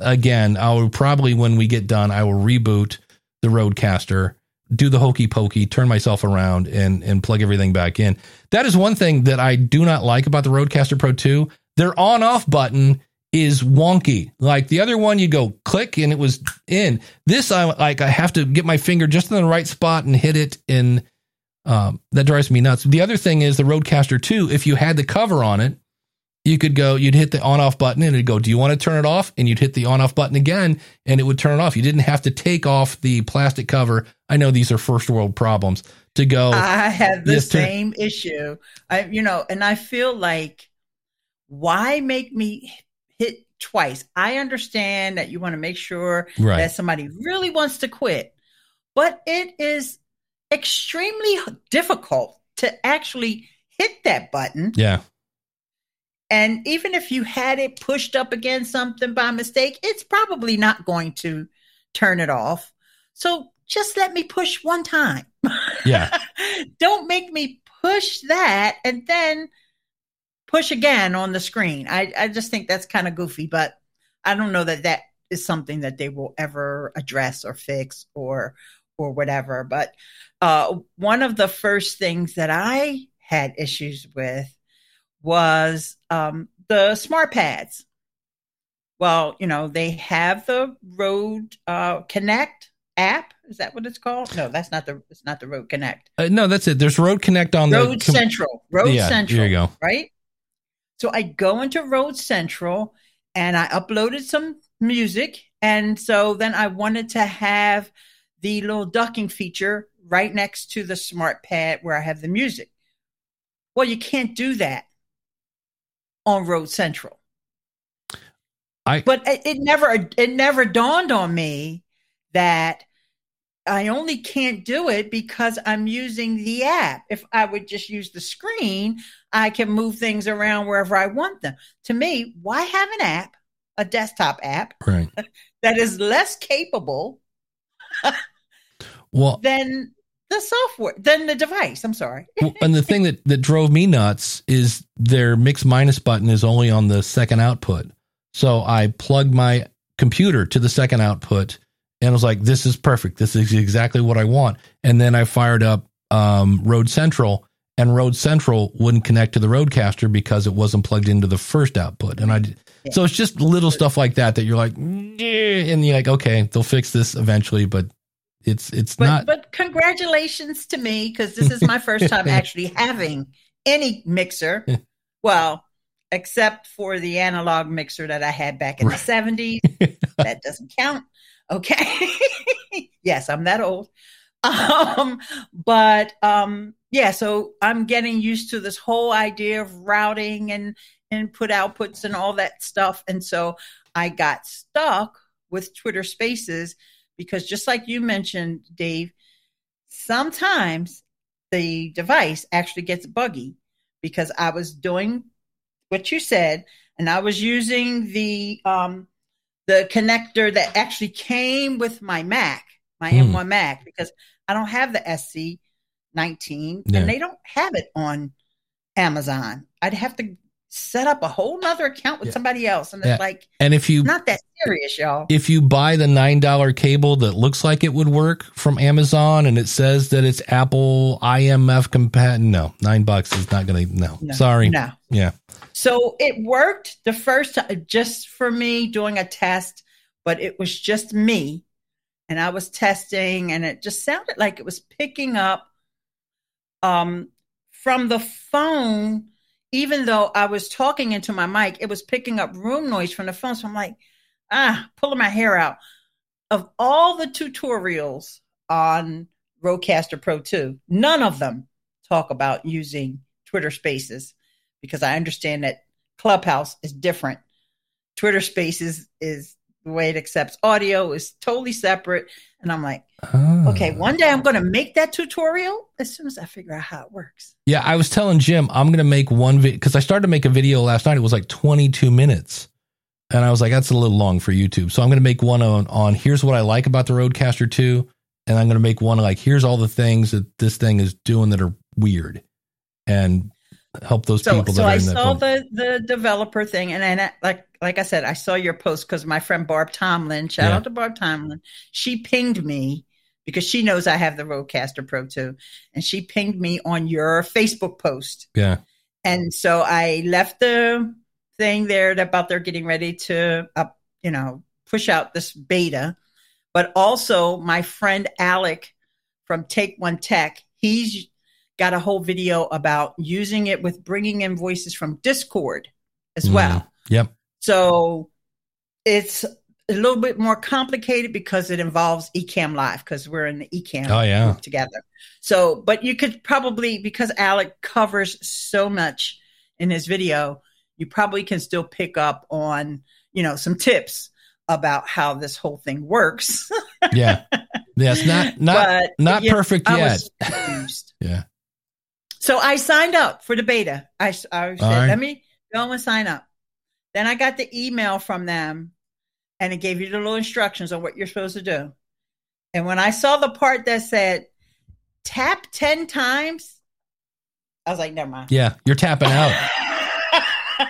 S1: again, I will probably when we get done, I will reboot the Rodecaster, do the hokey pokey, turn myself around, and and plug everything back in. That is one thing that I do not like about the Rodecaster Pro 2. Their on off button is wonky. Like the other one, you go click and it was in. This I like. I have to get my finger just in the right spot and hit it. And um, that drives me nuts. The other thing is the Rodecaster 2. If you had the cover on it, you could go, you'd hit the on off button and it'd go, Do you want to turn it off? And you'd hit the on off button again and it would turn it off. You didn't have to take off the plastic cover. I know these are first world problems to go.
S4: I have the same turn- issue. I, you know, and I feel like, why make me hit twice? I understand that you want to make sure right. that somebody really wants to quit, but it is extremely difficult to actually hit that button.
S1: Yeah
S4: and even if you had it pushed up against something by mistake, it's probably not going to turn it off. So just let me push one time.
S1: Yeah.
S4: Don't make me push that and then push again on the screen. I, I just think that's kind of goofy, but I don't know that that is something that they will ever address or fix or or whatever. But uh, one of the first things that I had issues with was um, the smart pads. Well, you know, they have the Rode uh, Connect app. Is that what it's called? No, that's not the. It's not the Rode Connect.
S1: Uh, no, that's it. There's Rode Connect on
S4: Rode
S1: the
S4: Rode Central. Rode
S1: yeah,
S4: Central.
S1: There you go.
S4: Right. So I go into Rode Central and I uploaded some music, and so then I wanted to have the little ducking feature right next to the smart pad where I have the music. Well, you can't do that on Rode Central.
S1: I
S4: but it, it never it never dawned on me that I only can't do it because I'm using the app. If I would just use the screen, I can move things around wherever I want them. To me, why have an app, a desktop app,
S1: right.
S4: that is less capable
S1: well,
S4: than the software, than the device? I'm sorry.
S1: well, and the thing that, that drove me nuts is their mix minus button is only on the second output. So I plugged my computer to the second output and I was like, this is perfect. This is exactly what I want. And then I fired up um, Rode Central and Rode Central wouldn't connect to the Rodecaster because it wasn't plugged into the first output. And I, yeah. so it's just little stuff like that that you're like, and you're like, okay, they'll fix this eventually, but it's it's
S4: but,
S1: not.
S4: But congratulations to me because this is my first time actually having any mixer. well, except for the analog mixer that I had back in right. the 70s. that doesn't count. Okay. yes, I'm that old. Um, but um, yeah, so I'm getting used to this whole idea of routing and input outputs and all that stuff. And so I got stuck with Twitter Spaces because just like you mentioned, Dave, sometimes the device actually gets buggy because I was doing what you said and I was using the um, the connector that actually came with my Mac, my mm. M1 Mac, because I don't have the SC19 yeah. and they don't have it on Amazon. I'd have to set up a whole nother account with yeah. somebody else. And it's yeah. like,
S1: and if you
S4: not that serious, y'all.
S1: If you buy the nine dollar cable that looks like it would work from Amazon and it says that it's Apple IMF compatible, no, nine bucks is not going to. No, no, sorry,
S4: no,
S1: yeah.
S4: So it worked the first time, just for me doing a test, but it was just me, and I was testing, and it just sounded like it was picking up, um, from the phone even though I was talking into my mic, it was picking up room noise from the phone. So I'm like, ah, pulling my hair out. Of all the tutorials on Rodecaster Pro 2, none of them talk about using Twitter Spaces because I understand that Clubhouse is different. Twitter Spaces is the way it accepts audio is totally separate. And I'm like, oh. okay, one day I'm going to make that tutorial as soon as I figure out how it works.
S1: Yeah, I was telling Jim I'm going to make one video because I started to make a video last night. It was like 22 minutes. And I was like, that's a little long for YouTube. So I'm going to make one on, on here's what I like about the Rodecaster 2. And I'm going to make one like, here's all the things that this thing is doing that are weird. And help those so, people. So
S4: I saw the the developer thing, and then like like I said, I saw your post because my friend Barb Tomlin, shout yeah. out to Barb Tomlin, she pinged me because she knows I have the Rodecaster Pro 2, and she pinged me on your Facebook post.
S1: Yeah,
S4: and so I left the thing there about they're getting ready to up, you know, push out this beta, but also my friend Alec from Take One Tech, he's got a whole video about using it with bringing in voices from Discord as mm, well.
S1: Yep.
S4: So it's a little bit more complicated because it involves Ecamm Live because we're in the Ecamm
S1: oh, yeah.
S4: together. So, but you could probably because Alec covers so much in his video, you probably can still pick up on you know some tips about how this whole thing works.
S1: yeah. Yes, not not but, not perfect yet. yeah.
S4: So I signed up for the beta. I, I said, right. let me go and sign up. Then I got the email from them and it gave you the little instructions on what you're supposed to do. And when I saw the part that said tap 10 times I was like, never mind.
S1: Yeah, you're tapping out.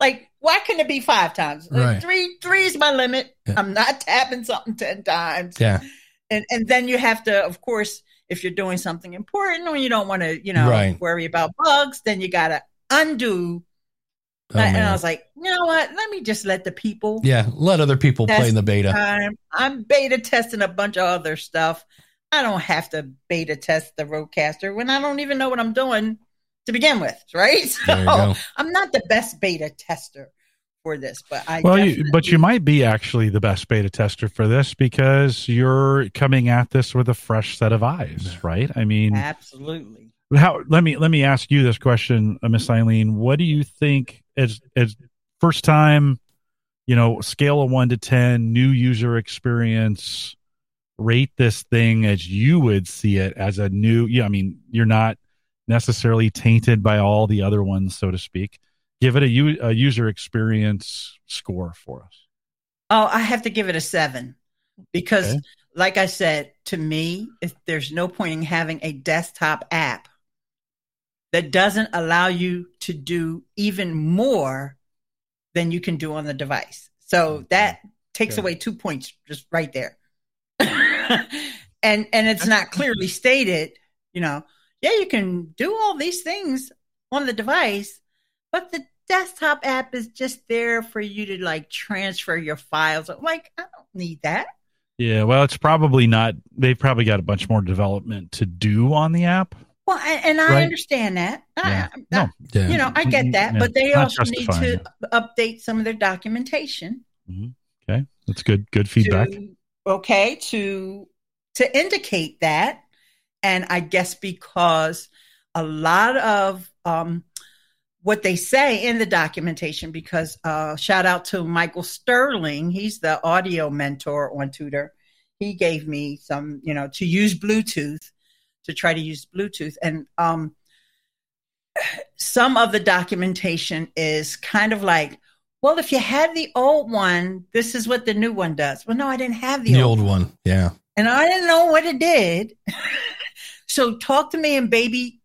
S4: like, why couldn't it be five times?
S1: Right.
S4: Three, three is my limit. Yeah. I'm not tapping something ten times.
S1: Yeah.
S4: And and then you have to, of course, if you're doing something important or you don't want to, you know, right. worry about bugs, then you gotta undo. Oh, and I was like, you know what? Let me just let the people.
S1: Yeah, let other people play in the beta.
S4: Time. I'm beta testing a bunch of other stuff. I don't have to beta test the RODECaster when I don't even know what I'm doing to begin with, right? So I'm not the best beta tester for this, but I
S3: well, you, but you might be actually the best beta tester for this because you're coming at this with a fresh set of eyes, right? I mean,
S4: absolutely.
S3: How? Let me let me ask you this question, uh, Miss Eileen. What do you think as as first time? You know, scale of one to ten, new user experience. Rate this thing as you would see it as a new. Yeah, I mean, you're not necessarily tainted by all the other ones, so to speak. Give it a, a user experience score for us.
S4: Oh, I have to give it a seven because, okay. like I said, to me, if there's no point in having a desktop app that doesn't allow you to do even more than you can do on the device. So okay. that takes okay. away two points just right there. and and it's not clearly stated, you know, yeah, you can do all these things on the device, but the desktop app is just there for you to like transfer your files. I'm like, I don't need that.
S3: Yeah, well, it's probably not. They've probably got a bunch more development to do on the app.
S4: Well, and I right? understand that. Yeah. I, no. yeah. You know, I get that, yeah. but they not also need to it. update some of their documentation.
S3: Mm-hmm. Okay, that's good. Good feedback.
S4: To, okay, to to indicate that and I guess because a lot of um, what they say in the documentation, because uh, shout out to Michael Sterling, he's the audio mentor on Tutor. He gave me some, you know, to use Bluetooth, to try to use Bluetooth. And um, some of the documentation is kind of like, well, if you had the old one, this is what the new one does. Well, no, I didn't have the,
S1: the old, old one. one. Yeah.
S4: And I didn't know what it did. So talk to me in baby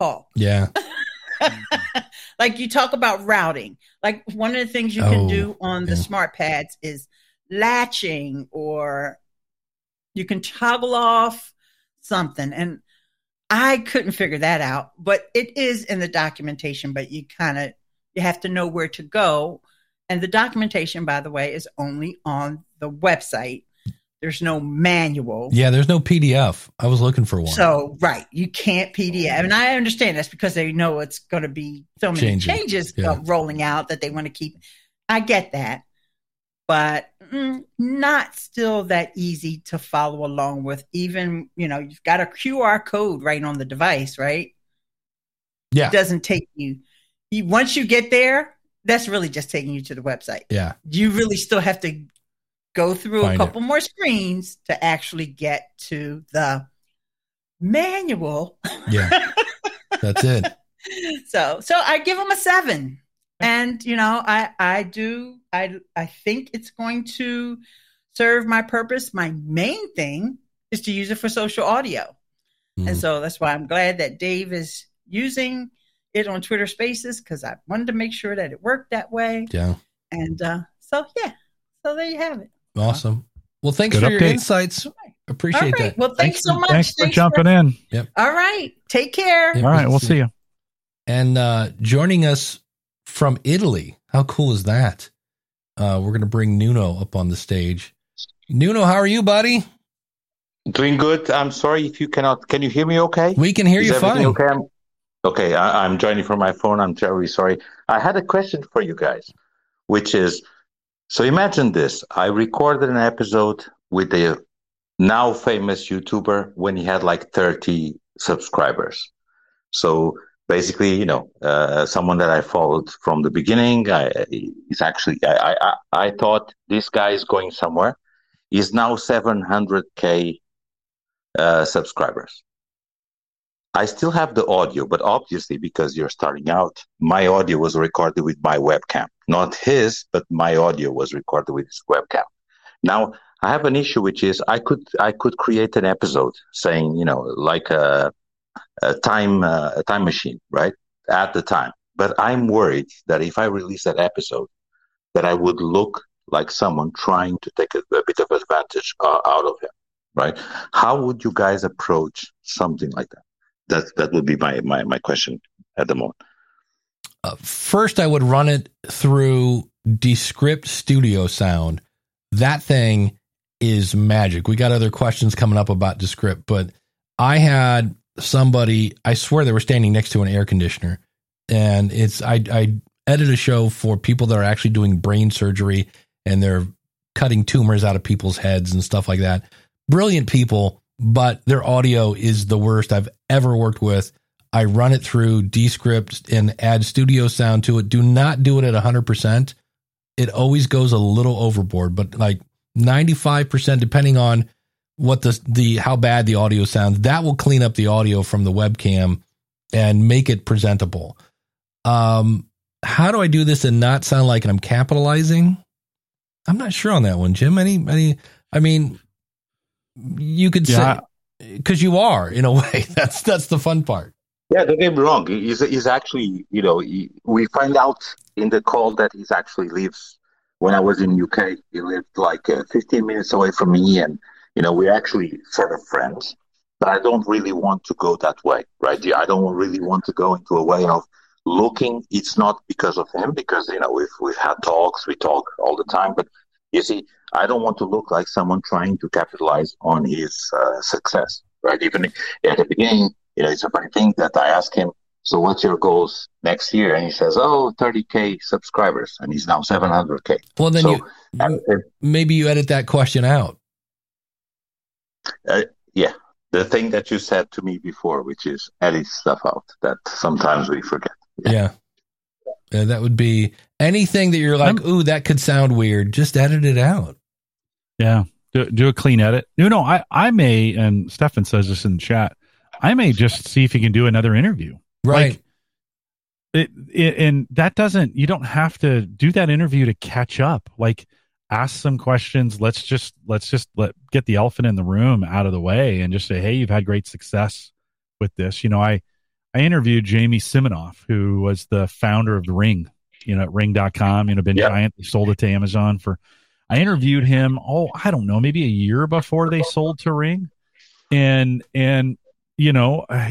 S4: talk.
S1: Yeah.
S4: like you talk about routing. Like one of the things you can oh, do on yeah. the smart pads is latching or you can toggle off something. And I couldn't figure that out, but it is in the documentation, but you kind of you have to know where to go. And the documentation, by the way, is only on the website. There's no manual.
S1: Yeah, there's no PDF. I was looking for one.
S4: So, right, you can't PDF. And I understand that's because they know it's going to be so many Changing. changes yeah. uh, rolling out that they want to keep. I get that. But mm, not still that easy to follow along with. Even, you know, you've got a QR code right on the device, right?
S1: Yeah.
S4: It doesn't take you, you once you get there, that's really just taking you to the website.
S1: Yeah.
S4: You really still have to go through Find a couple it. more screens to actually get to the manual.
S1: Yeah. That's it.
S4: so so I give them a seven. And you know, I I do I I think it's going to serve my purpose. My main thing is to use it for social audio. Mm. And so that's why I'm glad that Dave is using it on Twitter Spaces because I wanted to make sure that it worked that way.
S1: Yeah.
S4: And uh, so yeah, so there you have it.
S1: Awesome. Well, thanks Good for update. your insights. Appreciate right.
S4: that. Well, thanks, thanks so much.
S3: Thanks, thanks for jumping for, in.
S1: Yep.
S4: All right. Take care.
S3: Yep. All right. We'll see you.
S1: And uh, joining us from Italy. How cool is that? Uh, we're going to bring Nuno up on the stage. Nuno, how are you, buddy?
S6: Doing good. I'm sorry if you cannot. Can you hear me okay?
S1: We can hear is you fine.
S6: Okay, I'm, okay I, I'm joining from my phone. I'm terribly sorry. I had a question for you guys, which is so imagine this. I recorded an episode with a now famous YouTuber when he had like 30 subscribers. So basically, you know, uh, someone that I followed from the beginning. I, he's actually, I, I, I thought this guy is going somewhere. He's now 700k uh, subscribers. I still have the audio, but obviously, because you're starting out, my audio was recorded with my webcam. Not his, but my audio was recorded with his webcam. Now, I have an issue, which is I could I could create an episode saying, you know, like a a time uh, a time machine, right? At the time, but I'm worried that if I release that episode, that I would look like someone trying to take a, a bit of advantage uh, out of him, right? How would you guys approach something like that? That that would be my my my question at the moment.
S1: Uh, first, I would run it through Descript Studio Sound. That thing is magic. We got other questions coming up about Descript, but I had somebody, I swear they were standing next to an air conditioner. And it's, I, I edit a show for people that are actually doing brain surgery and they're cutting tumors out of people's heads and stuff like that. Brilliant people, but their audio is the worst I've ever worked with. I run it through Descript and add studio sound to it. Do not do it at 100%. It always goes a little overboard, but like 95%, depending on what the the how bad the audio sounds. That will clean up the audio from the webcam and make it presentable. Um, how do I do this and not sound like I'm capitalizing? I'm not sure on that one, Jim. Any any I mean you could yeah. say because you are in a way. That's that's the fun part.
S6: Yeah, don't get me wrong. He's, he's actually, you know, he, we find out in the call that he's actually lives. When I was in UK, he lived like uh, 15 minutes away from me, and you know, we're actually sort of friends, but I don't really want to go that way, right? I don't really want to go into a way of looking. It's not because of him, because, you know, we've, we've had talks, we talk all the time, but you see, I don't want to look like someone trying to capitalize on his uh, success, right? Even at the beginning, you know, it's a funny thing that I asked him, so what's your goals next year? And he says, oh, 30K subscribers. And he's now 700K.
S1: Well, then so, you, you maybe you edit that question out.
S6: Uh, yeah, the thing that you said to me before, which is edit stuff out that sometimes we forget.
S1: Yeah. yeah. yeah that would be anything that you're like, ooh, that could sound weird. Just edit it out.
S3: Yeah. Do, do a clean edit. You know, I, I may, and Stefan says this in the chat, I may just see if he can do another interview.
S1: Right. Like,
S3: it, it, and that doesn't, you don't have to do that interview to catch up. Like, ask some questions let's just let's just let get the elephant in the room out of the way and just say hey you've had great success with this you know i i interviewed jamie siminoff who was the founder of the ring you know at ring.com you know been yep. giant they sold it to amazon for i interviewed him oh i don't know maybe a year before they sold to ring and and you know uh,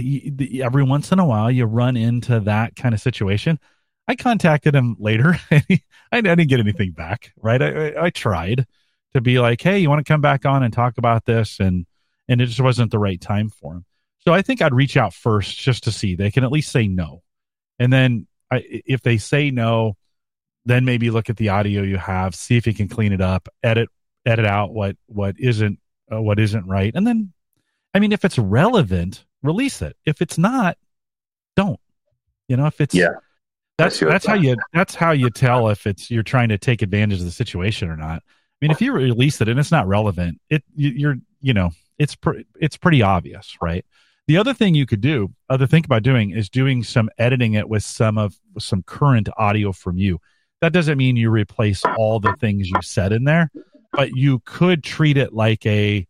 S3: every once in a while you run into that kind of situation I contacted him later. I, I didn't get anything back. Right. I, I, tried to be like, Hey, you want to come back on and talk about this? And, and it just wasn't the right time for him. So I think I'd reach out first just to see they can at least say no. And then I, if they say no, then maybe look at the audio you have, see if you can clean it up, edit, edit out what, what isn't, uh, what isn't right. And then, I mean, if it's relevant, release it. If it's not, don't, you know, if it's,
S6: yeah
S3: that's that's how you that's how you tell if it's you're trying to take advantage of the situation or not. I mean, if you release it and it's not relevant, it you're you know it's it's pretty obvious, right? The other thing you could do, other think about doing, is doing some editing it with some of some current audio from you. That doesn't mean you replace all the things you said in there, but you could treat it like a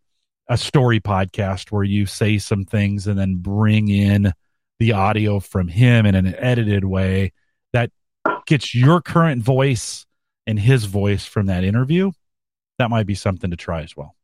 S3: a story podcast where you say some things and then bring in the audio from him in an edited way that gets your current voice and his voice from that interview, that might be something to try as well.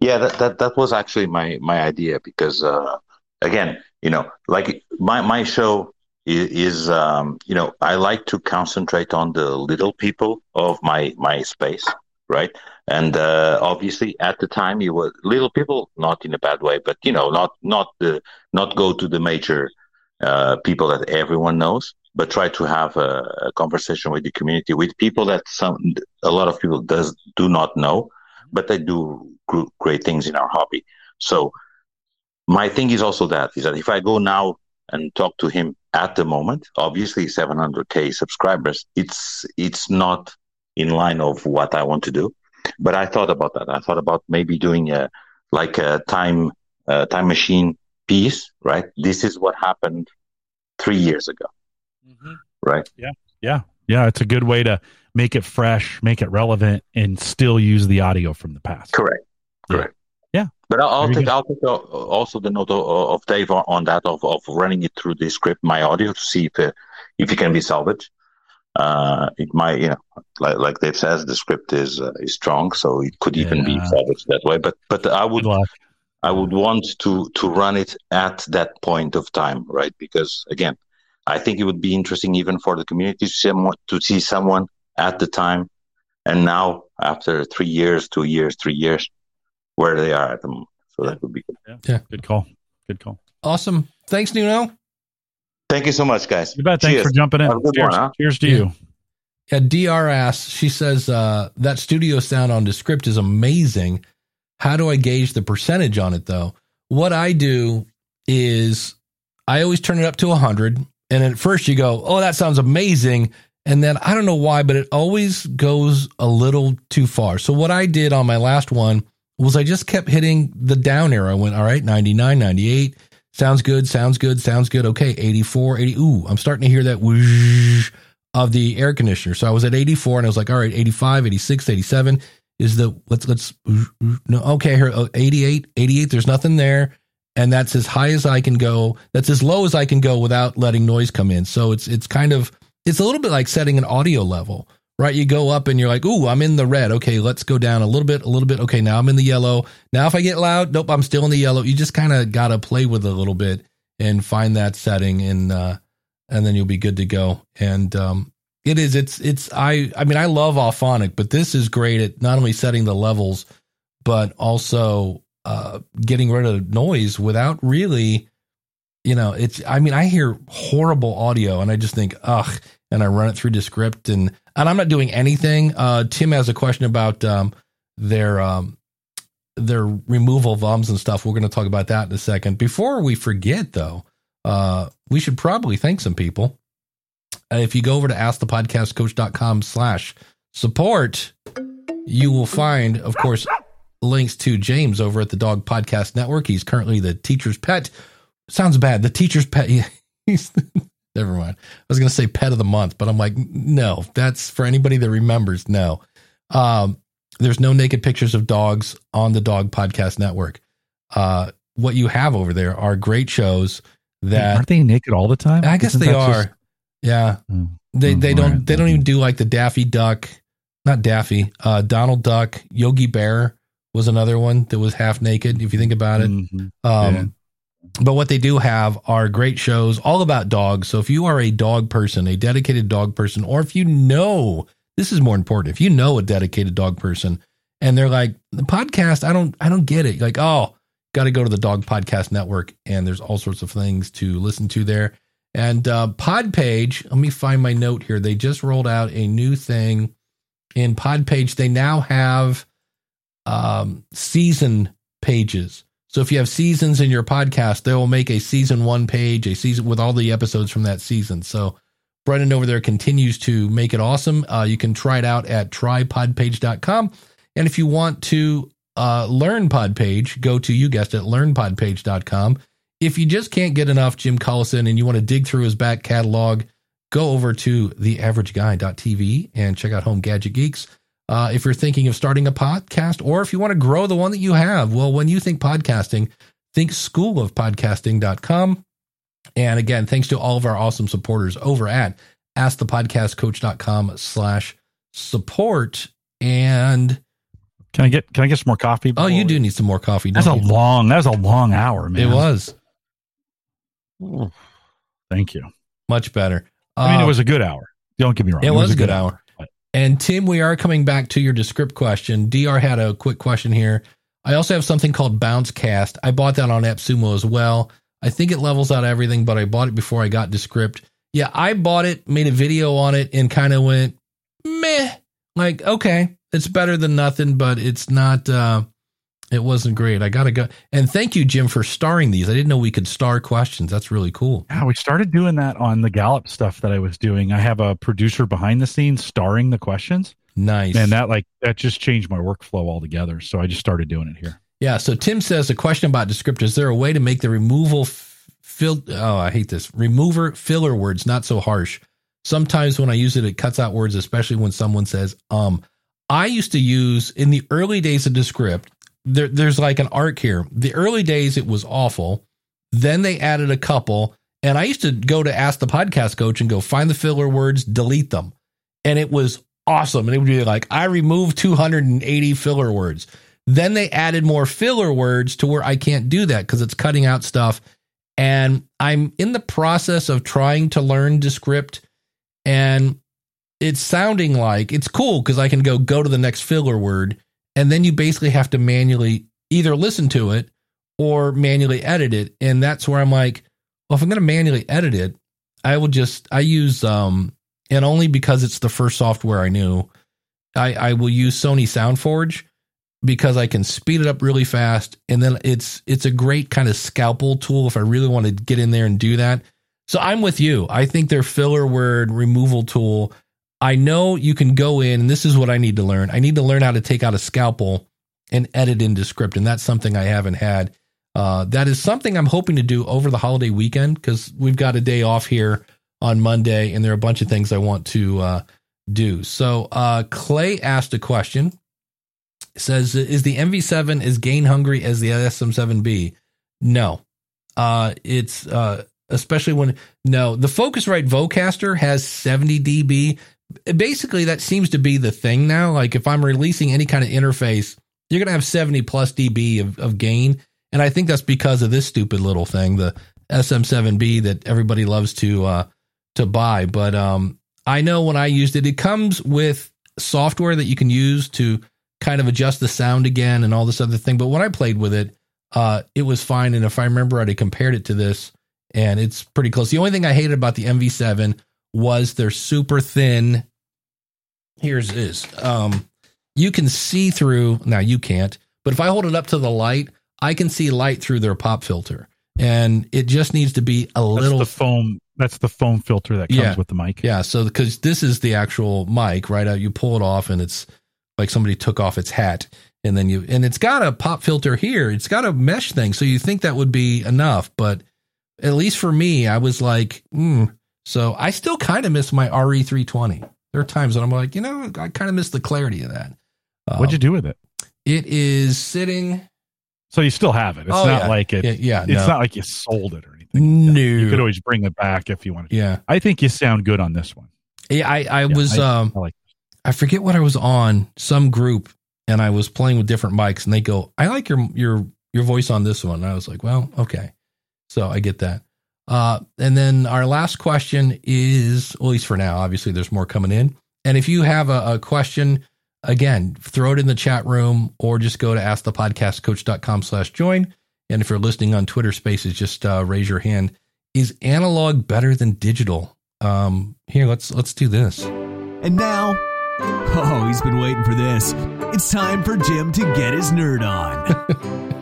S6: Yeah, that that, that was actually my my idea because uh, again, you know, like my my show is, is um, you know, I like to concentrate on the little people of my my space, right? And uh, obviously, at the time, you were little people, not in a bad way, but you know, not not the not go to the major uh, people that everyone knows but try to have a, a, conversation with the community with people that some a lot of people does do not know but they do great things in our hobby so my thing is also that is that if i go now and talk to him at the moment obviously 700k subscribers it's it's not in line of what i want to do but i thought about that i thought about maybe doing a like a time a time machine piece right this is what happened three years ago mm-hmm. right?
S3: Yeah, yeah, yeah. It's a good way to make it fresh, make it relevant, and still use the audio from the past.
S6: Correct. Correct.
S3: Yeah.
S6: But I'll, I'll take. I'll take also the note of, of Dave on that of, of running it through Descript, my audio, to see if it, if it can be salvaged. Uh, it might, you know, like, like Dave says, Descript is uh, is strong, so it could even yeah. be salvaged that way. But but I would I would want to to run it at that point of time, right? Because again, I think it would be interesting even for the community to see someone, to see someone at the time and now after three years, two years, three years, where they are at the moment. So yeah. that would be good.
S3: Yeah. yeah. Good call. Good call.
S1: Awesome. Thanks, Nuno.
S6: Thank you so much, guys.
S3: You bet. Thanks Cheers. for jumping in. Cheers. One, huh? Cheers to yeah. you.
S1: Yeah, DR asks, she says, uh, that studio sound on Descript is amazing. How do I gauge the percentage on it though? What I do is I always turn it up to 100. And at first you go, oh, that sounds amazing. And then I don't know why, but it always goes a little too far. So what I did on my last one was I just kept hitting the down arrow. I went, all right, 99, 98. Sounds good, sounds good, sounds good. Okay, 84, 80. Ooh, I'm starting to hear that whoosh of the air conditioner. So I was at 84 and I was like, all right, 85, 86, 87 is the let's let's no okay here oh, 88 88 there's nothing there and that's as high as I can go that's as low as I can go without letting noise come in so it's it's kind of it's a little bit like setting an audio level right you go up and you're like ooh I'm in the red okay let's go down a little bit a little bit okay now I'm in the yellow now if I get loud nope I'm still in the yellow you just kind of got to play with it a little bit and find that setting and uh and then you'll be good to go and um it is. It's it's I I mean I love Auphonic, but this is great at not only setting the levels, but also uh, getting rid of noise without really, you know, it's. I mean I hear horrible audio, and I just think ugh, and I run it through Descript, and and I'm not doing anything. Uh, Tim has a question about um, their um, their removal of and stuff. We're going to talk about that in a second. Before we forget, though, uh, we should probably thank some people. If you go over to askthepodcastcoach.com slash support, you will find, of course, links to James over at the Dog Podcast Network. He's currently the teacher's pet. Sounds bad. The teacher's pet. He's never mind. I was going to say pet of the month, but I'm like, no, that's for anybody that remembers. No. Um, there's no naked pictures of dogs on the Dog Podcast Network. Uh, what you have over there are great shows that
S3: aren't they naked all the time?
S1: I guess Isn't they are. Just, yeah. Mm. They they don't they don't even do like the Daffy Duck, not Daffy, uh Donald Duck, Yogi Bear was another one that was half naked if you think about it. Mm-hmm. Um yeah. But what they do have are great shows all about dogs. So if you are a dog person, a dedicated dog person, or if you know, this is more important. If you know a dedicated dog person and they're like, the podcast, I don't I don't get it. Like, oh, got to go to the Dog Podcast Network and there's all sorts of things to listen to there. And uh, Podpage, let me find my note here. They just rolled out a new thing in Podpage. They now have um, season pages. So if you have seasons in your podcast, they will make a season one page, a season with all the episodes from that season. So Brendan over there continues to make it awesome. Uh, you can try it out at trypodpage.com. And if you want to uh, learn Podpage, go to, you guessed it, learnpodpage.com if you just can't get enough Jim Collison and you want to dig through his back catalog, go over to theaverageguy.tv and check out Home Gadget Geeks. Uh, if you're thinking of starting a podcast or if you want to grow the one that you have, well, when you think podcasting, think schoolofpodcasting.com. And again, thanks to all of our awesome supporters over at askthepodcastcoach.com slash support. And
S3: can I get can I get some more coffee?
S1: Oh, you do need some more coffee.
S3: That's a you? long. That was a long hour, man.
S1: It was.
S3: Thank you.
S1: Much better.
S3: I mean, it uh, was a good hour. Don't get me wrong.
S1: It, it was, was, a good, good hour. hour. And Tim, we are coming back to your Descript question. Dr had a quick question here. I also have something called Bounce Cast. I bought that on AppSumo as well. I think it levels out everything, but I bought it before I got Descript. Yeah, I bought it, made a video on it, and kind of went meh. Like, okay, it's better than nothing, but it's not. uh it wasn't great. I gotta go. And thank you, Jim, for starring these. I didn't know we could star questions. That's really cool.
S3: Yeah, we started doing that on the Gallup stuff that I was doing. I have a producer behind the scenes starring the questions.
S1: Nice.
S3: And that like that just changed my workflow altogether. So I just started doing it here.
S1: Yeah. So Tim says a question about descriptors. Is there a way to make the removal fill? Oh, I hate this remover filler words not so harsh. Sometimes when I use it, it cuts out words, especially when someone says um. I used to use in the early days of Descript there, there's like an arc here. The early days, it was awful. Then they added a couple. And I used to go to ask the podcast coach and go find the filler words, delete them. And it was awesome. And it would be like, I removed 280 filler words. Then they added more filler words to where I can't do that because it's cutting out stuff. And I'm in the process of trying to learn Descript. And it's sounding like it's cool because I can go go to the next filler word. And then you basically have to manually either listen to it or manually edit it. And that's where I'm like, well, if I'm going to manually edit it, I will just, I use, um, and only because it's the first software I knew, I, I will use Sony SoundForge because I can speed it up really fast. And then it's, it's a great kind of scalpel tool if I really want to get in there and do that. So I'm with you. I think their filler word removal tool. I know you can go in, and this is what I need to learn. I need to learn how to take out a scalpel and edit in Descript. And that's something I haven't had. Uh, that is something I'm hoping to do over the holiday weekend because we've got a day off here on Monday, and there are a bunch of things I want to uh, do. So uh, Clay asked a question. says, "Is the MV7 as gain hungry as the SM7B?" No, uh, it's uh, especially when no the Focusrite Vocaster has 70 dB. Basically, that seems to be the thing now. Like if I'm releasing any kind of interface, you're gonna have 70 plus dB of, of gain, and I think that's because of this stupid little thing, the SM7B that everybody loves to uh, to buy. But um, I know when I used it, it comes with software that you can use to kind of adjust the sound again and all this other thing. But when I played with it, uh, it was fine. And if I remember, I compared it to this, and it's pretty close. The only thing I hated about the MV7 was they're super thin. Here's is um, you can see through. Now you can't, but if I hold it up to the light, I can see light through their pop filter, and it just needs to be a
S3: That's
S1: little
S3: the foam. That's the foam filter that comes
S1: Yeah.
S3: with the mic.
S1: Yeah, so because this is the actual mic, right? Uh, You pull it off, and it's like somebody took off its hat, and then you and it's got a pop filter here. It's got a mesh thing, so you think that would be enough, but at least for me, I was like, hmm. So I still kind of miss my RE320. There are times when I'm like, you know, I kind of miss the clarity of that.
S3: What'd you
S1: Um,
S3: do with it?
S1: It is sitting.
S3: So you still have it. It's
S1: Oh,
S3: not
S1: yeah.
S3: like it.
S1: Yeah, yeah,
S3: it's
S1: no.
S3: not like you sold it or anything.
S1: No,
S3: You could always bring it back if you wanted. To.
S1: Yeah,
S3: I think you sound good on this one.
S1: yeah. I I
S3: Yeah,
S1: was
S3: I-
S1: um
S3: I like.
S1: I forget what I was on some group and I was playing with different mics and they go, I like your your your voice on this one. And I was like, well, okay. So I get that. Uh, and then our last question is, at least for now, obviously there's more coming in. And if you have a, a question, again, throw it in the chat room or just go to askthepodcastcoach.com slash join. And if you're listening on Twitter spaces, just uh, raise your hand. Is analog better than digital? Um, here, let's let's do this.
S2: And now, oh, he's been waiting for this. It's time for Jim to get his nerd on.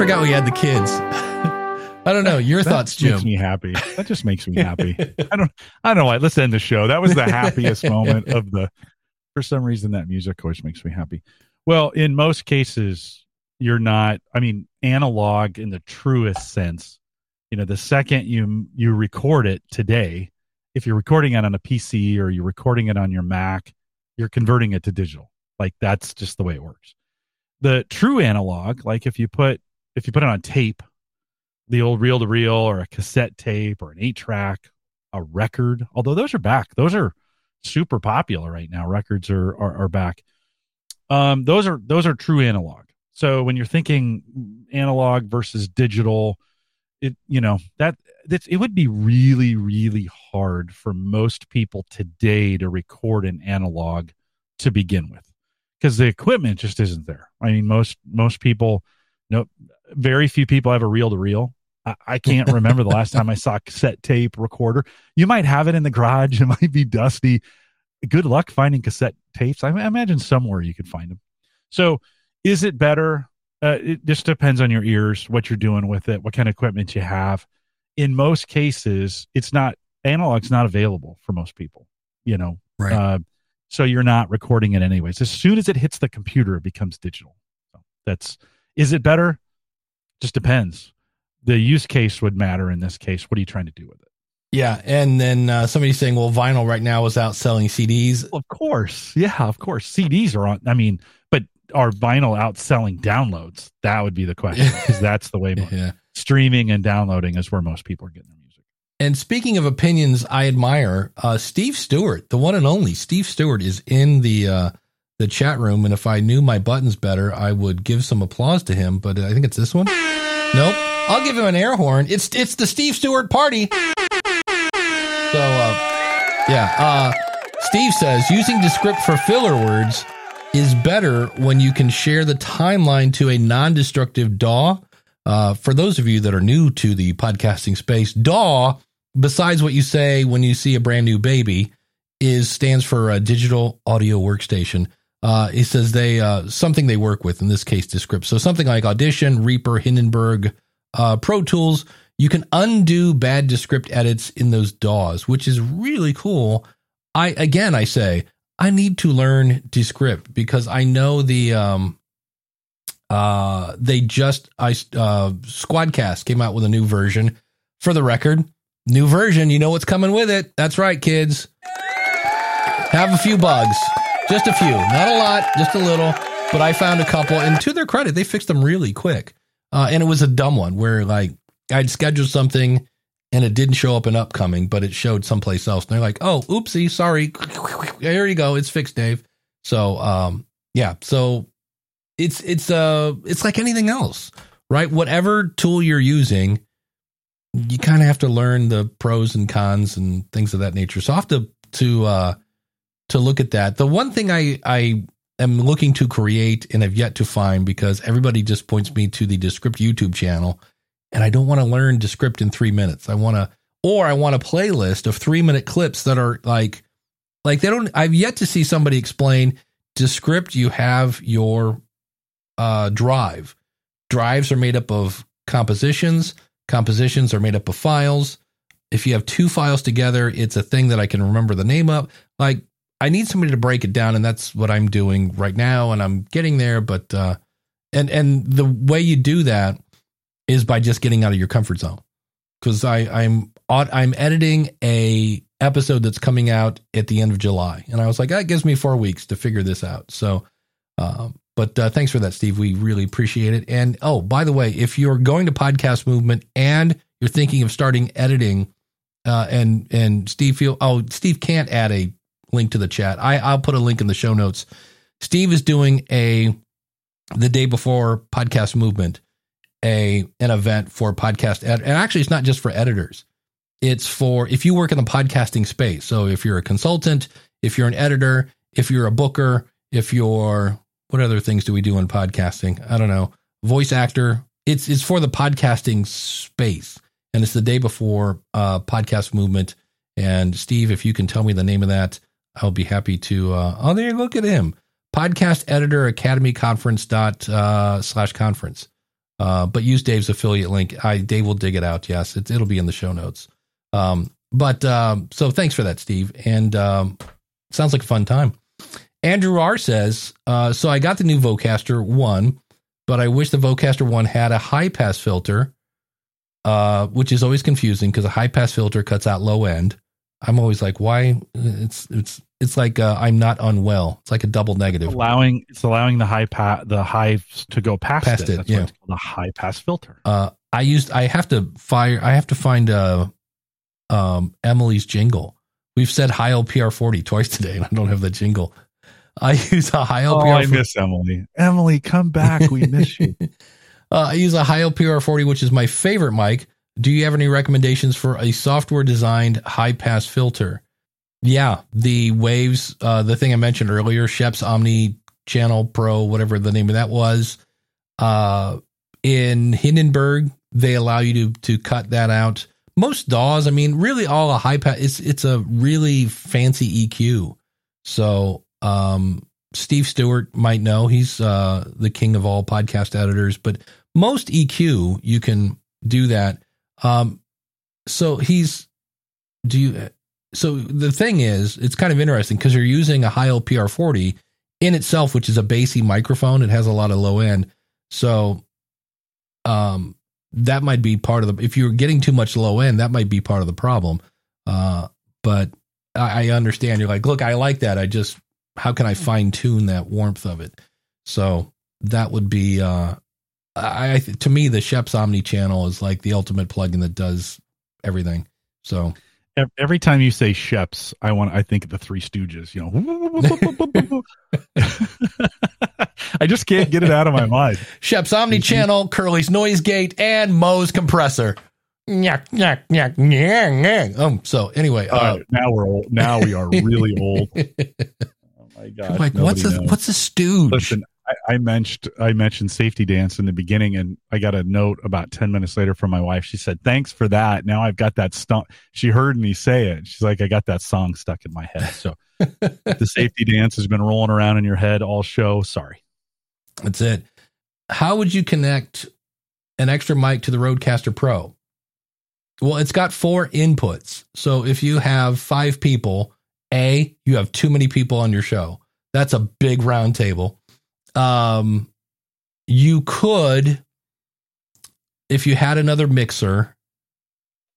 S1: forgot we had the kids. I don't know. Your
S3: That
S1: thoughts,
S3: makes me happy. That just makes me happy. I don't. I don't know why. Let's end the show. That was the happiest moment of the. For some reason, that music always makes me happy. Well, in most cases, you're not. I mean, analog in the truest sense. You know, the second you you record it today, if you're recording it on a PC or you're recording it on your Mac, you're converting it to digital. Like that's just the way it works. The true analog, like if you put if you put it on tape, the old reel to reel or a cassette tape or an eight track, a record, although those are back. Those are super popular right now. Records are are, are back. Um, those are those are true analog. So when you're thinking analog versus digital, it you know that that's it would be really really hard for most people today to record an analog to begin with because the equipment just isn't there. I mean most most people no very few people have a reel to reel. I- can't remember the last time I saw cassette tape recorder. You might have it in the garage. It might be dusty. Good luck finding cassette tapes. I I imagine somewhere you could find them. So, is it better? Uh, it just depends on your ears, what you're doing with it, what kind of equipment you have. In most cases, it's not analog's not available for most people. You know,
S1: Right.
S3: uh, so you're not recording it anyways. As soon as it hits the computer, it becomes digital. So that's is it better? Just depends. The use case would matter in this case. What are you trying to do with it?
S1: Yeah, and then uh, somebody's saying, "Well, vinyl right now is out selling CDs."
S3: Of course, yeah, of course. CDs are on. I mean, but are vinyl outselling downloads? That would be the question because that's the way yeah. streaming and downloading is where most people are getting their music.
S1: And speaking of opinions, I admire uh, Steve Stewart, the one and only Steve Stewart, is in the uh, the chat room. And if I knew my buttons better, I would give some applause to him. But I think it's this one. Nope. I'll give him an air horn. It's it's the Steve Stewart party. So, uh, yeah. Uh, Steve says using Descript for filler words is better when you can share the timeline to a non destructive DAW. Uh, for those of you that are new to the podcasting space, DAW, besides what you say when you see a brand new baby, is stands for a digital audio workstation. Uh, he says they uh, something they work with in this case Descript. So something like Audition, Reaper, Hindenburg, uh, Pro Tools you can undo bad Descript edits in those DAWs, which is really cool. I again, I say I need to learn Descript because I know the um, uh, they just I uh, Squadcast came out with a new version. For the record, new version. You know what's coming with it. That's right, kids. Have a few bugs, just a few, not a lot, just a little. But I found a couple, and to their credit, they fixed them really quick. Uh, and it was a dumb one where like I'd scheduled something and it didn't show up in upcoming, but it showed someplace else. And they're like, "Oh, oopsie, sorry. There you go. It's fixed, Dave." So, um, yeah. So it's it's uh it's like anything else, right? Whatever tool you're using, you kind of have to learn the pros and cons and things of that nature. So I have to to uh to look at that. The one thing I I am looking to create and have yet to find because everybody just points me to the Descript YouTube channel and I don't want to learn Descript in three minutes. I want to, or I want a playlist of three minute clips that are like, like they don't, I've yet to see somebody explain Descript. You have your uh, drive. Drives are made up of compositions. Compositions are made up of files. If you have two files together, it's a thing that I can remember the name of. Like I need somebody to break it down, and that's what I'm doing right now, and I'm getting there. But uh, and and the way you do that is by just getting out of your comfort zone. Because I I'm I'm editing a episode that's coming out at the end of July, and I was like, that gives me four weeks to figure this out. So, um, but uh, thanks for that, Steve. We really appreciate it. And oh, by the way, if you're going to Podcast Movement and you're thinking of starting editing, uh, and and Steve feel oh Steve can't add a link to the chat. I I'll put a link in the show notes. Steve is doing a the day before Podcast Movement a an event for podcast ed- and actually it's not just for editors. It's for if you work in the podcasting space so if you're a consultant if you're an editor if you're a booker if you're what other things do we do in podcasting? I don't know. Voice actor. It's it's for the podcasting space. And it's the day before uh podcast movement. And steve if you can tell me the name of that i'll be happy to uh oh there you look at him podcast editor academy conference dot uh slash conference uh, but use Dave's affiliate link. I Dave will dig it out. Yes, it, will be in the show notes. Um, but um, so thanks for that, Steve. And um, sounds like a fun time. Andrew R says, uh, so I got the new Vocaster one, but I wish the Vocaster one had a high pass filter, uh, which is always confusing because a high pass filter cuts out low end. I'm always like, why? It's it's it's like uh, I'm not unwell. It's like a double negative.
S3: Allowing it's allowing the high pa- the high to go past, past it. it. That's yeah. it's called a high pass filter.
S1: Uh, I used I have to fire I have to find uh um Emily's jingle. We've said Heil PR forty twice today, and I don't have the jingle. I use a Heil PR. Oh,
S3: I miss Emily. Emily, come back. We miss you.
S1: uh, I use a Heil PR forty, which is my favorite mic do you have any recommendations for a software designed high pass filter? Yeah, the Waves, uh, the thing I mentioned earlier, Scheps Omni Channel Pro, whatever the name of that was. Uh, in Hindenburg, they allow you to to cut that out. Most DAWs, I mean, really all a high pass. It's it's a really fancy EQ. So um, Steve Stewart might know he's uh, the king of all podcast editors, but most EQ you can do that. Um, so he's do you? So the thing is, it's kind of interesting because you're using a Heil PR 40 in itself, which is a bassy microphone. It has a lot of low end. So, um, that might be part of the. If you're getting too much low end, that might be part of the problem. Uh, but I, I understand. You're like, look, I like that. I just, how can I fine tune that warmth of it? So that would be, uh, I to me the Scheps Omni channel is like the ultimate plugin that does everything. So
S3: every time you say Scheps, I want I think of the Three Stooges. You know, I just can't get it out of my mind.
S1: Scheps Omni channel, Curly's noise gate, and Moe's compressor. Nyak, nyak, nyak, nyak. Um. So anyway, uh,
S3: now we're old. Now we are really old.
S1: Oh my god! Like, what's a knows. what's a stooge?
S3: Listen, I, I, mentioned I mentioned safety dance in the beginning, and I got a note about ten minutes later from my wife. She said, "Thanks for that. Now I've got that song." She heard me say it. She's like, "I got that song stuck in my head." So the safety dance has been rolling around in your head all show. Sorry.
S1: That's it. How would you connect an extra mic to the Rodecaster Pro? Well, it's got four inputs. So if you have five people, A, you have too many people on your show. That's a big round table. Um, you could, if you had another mixer,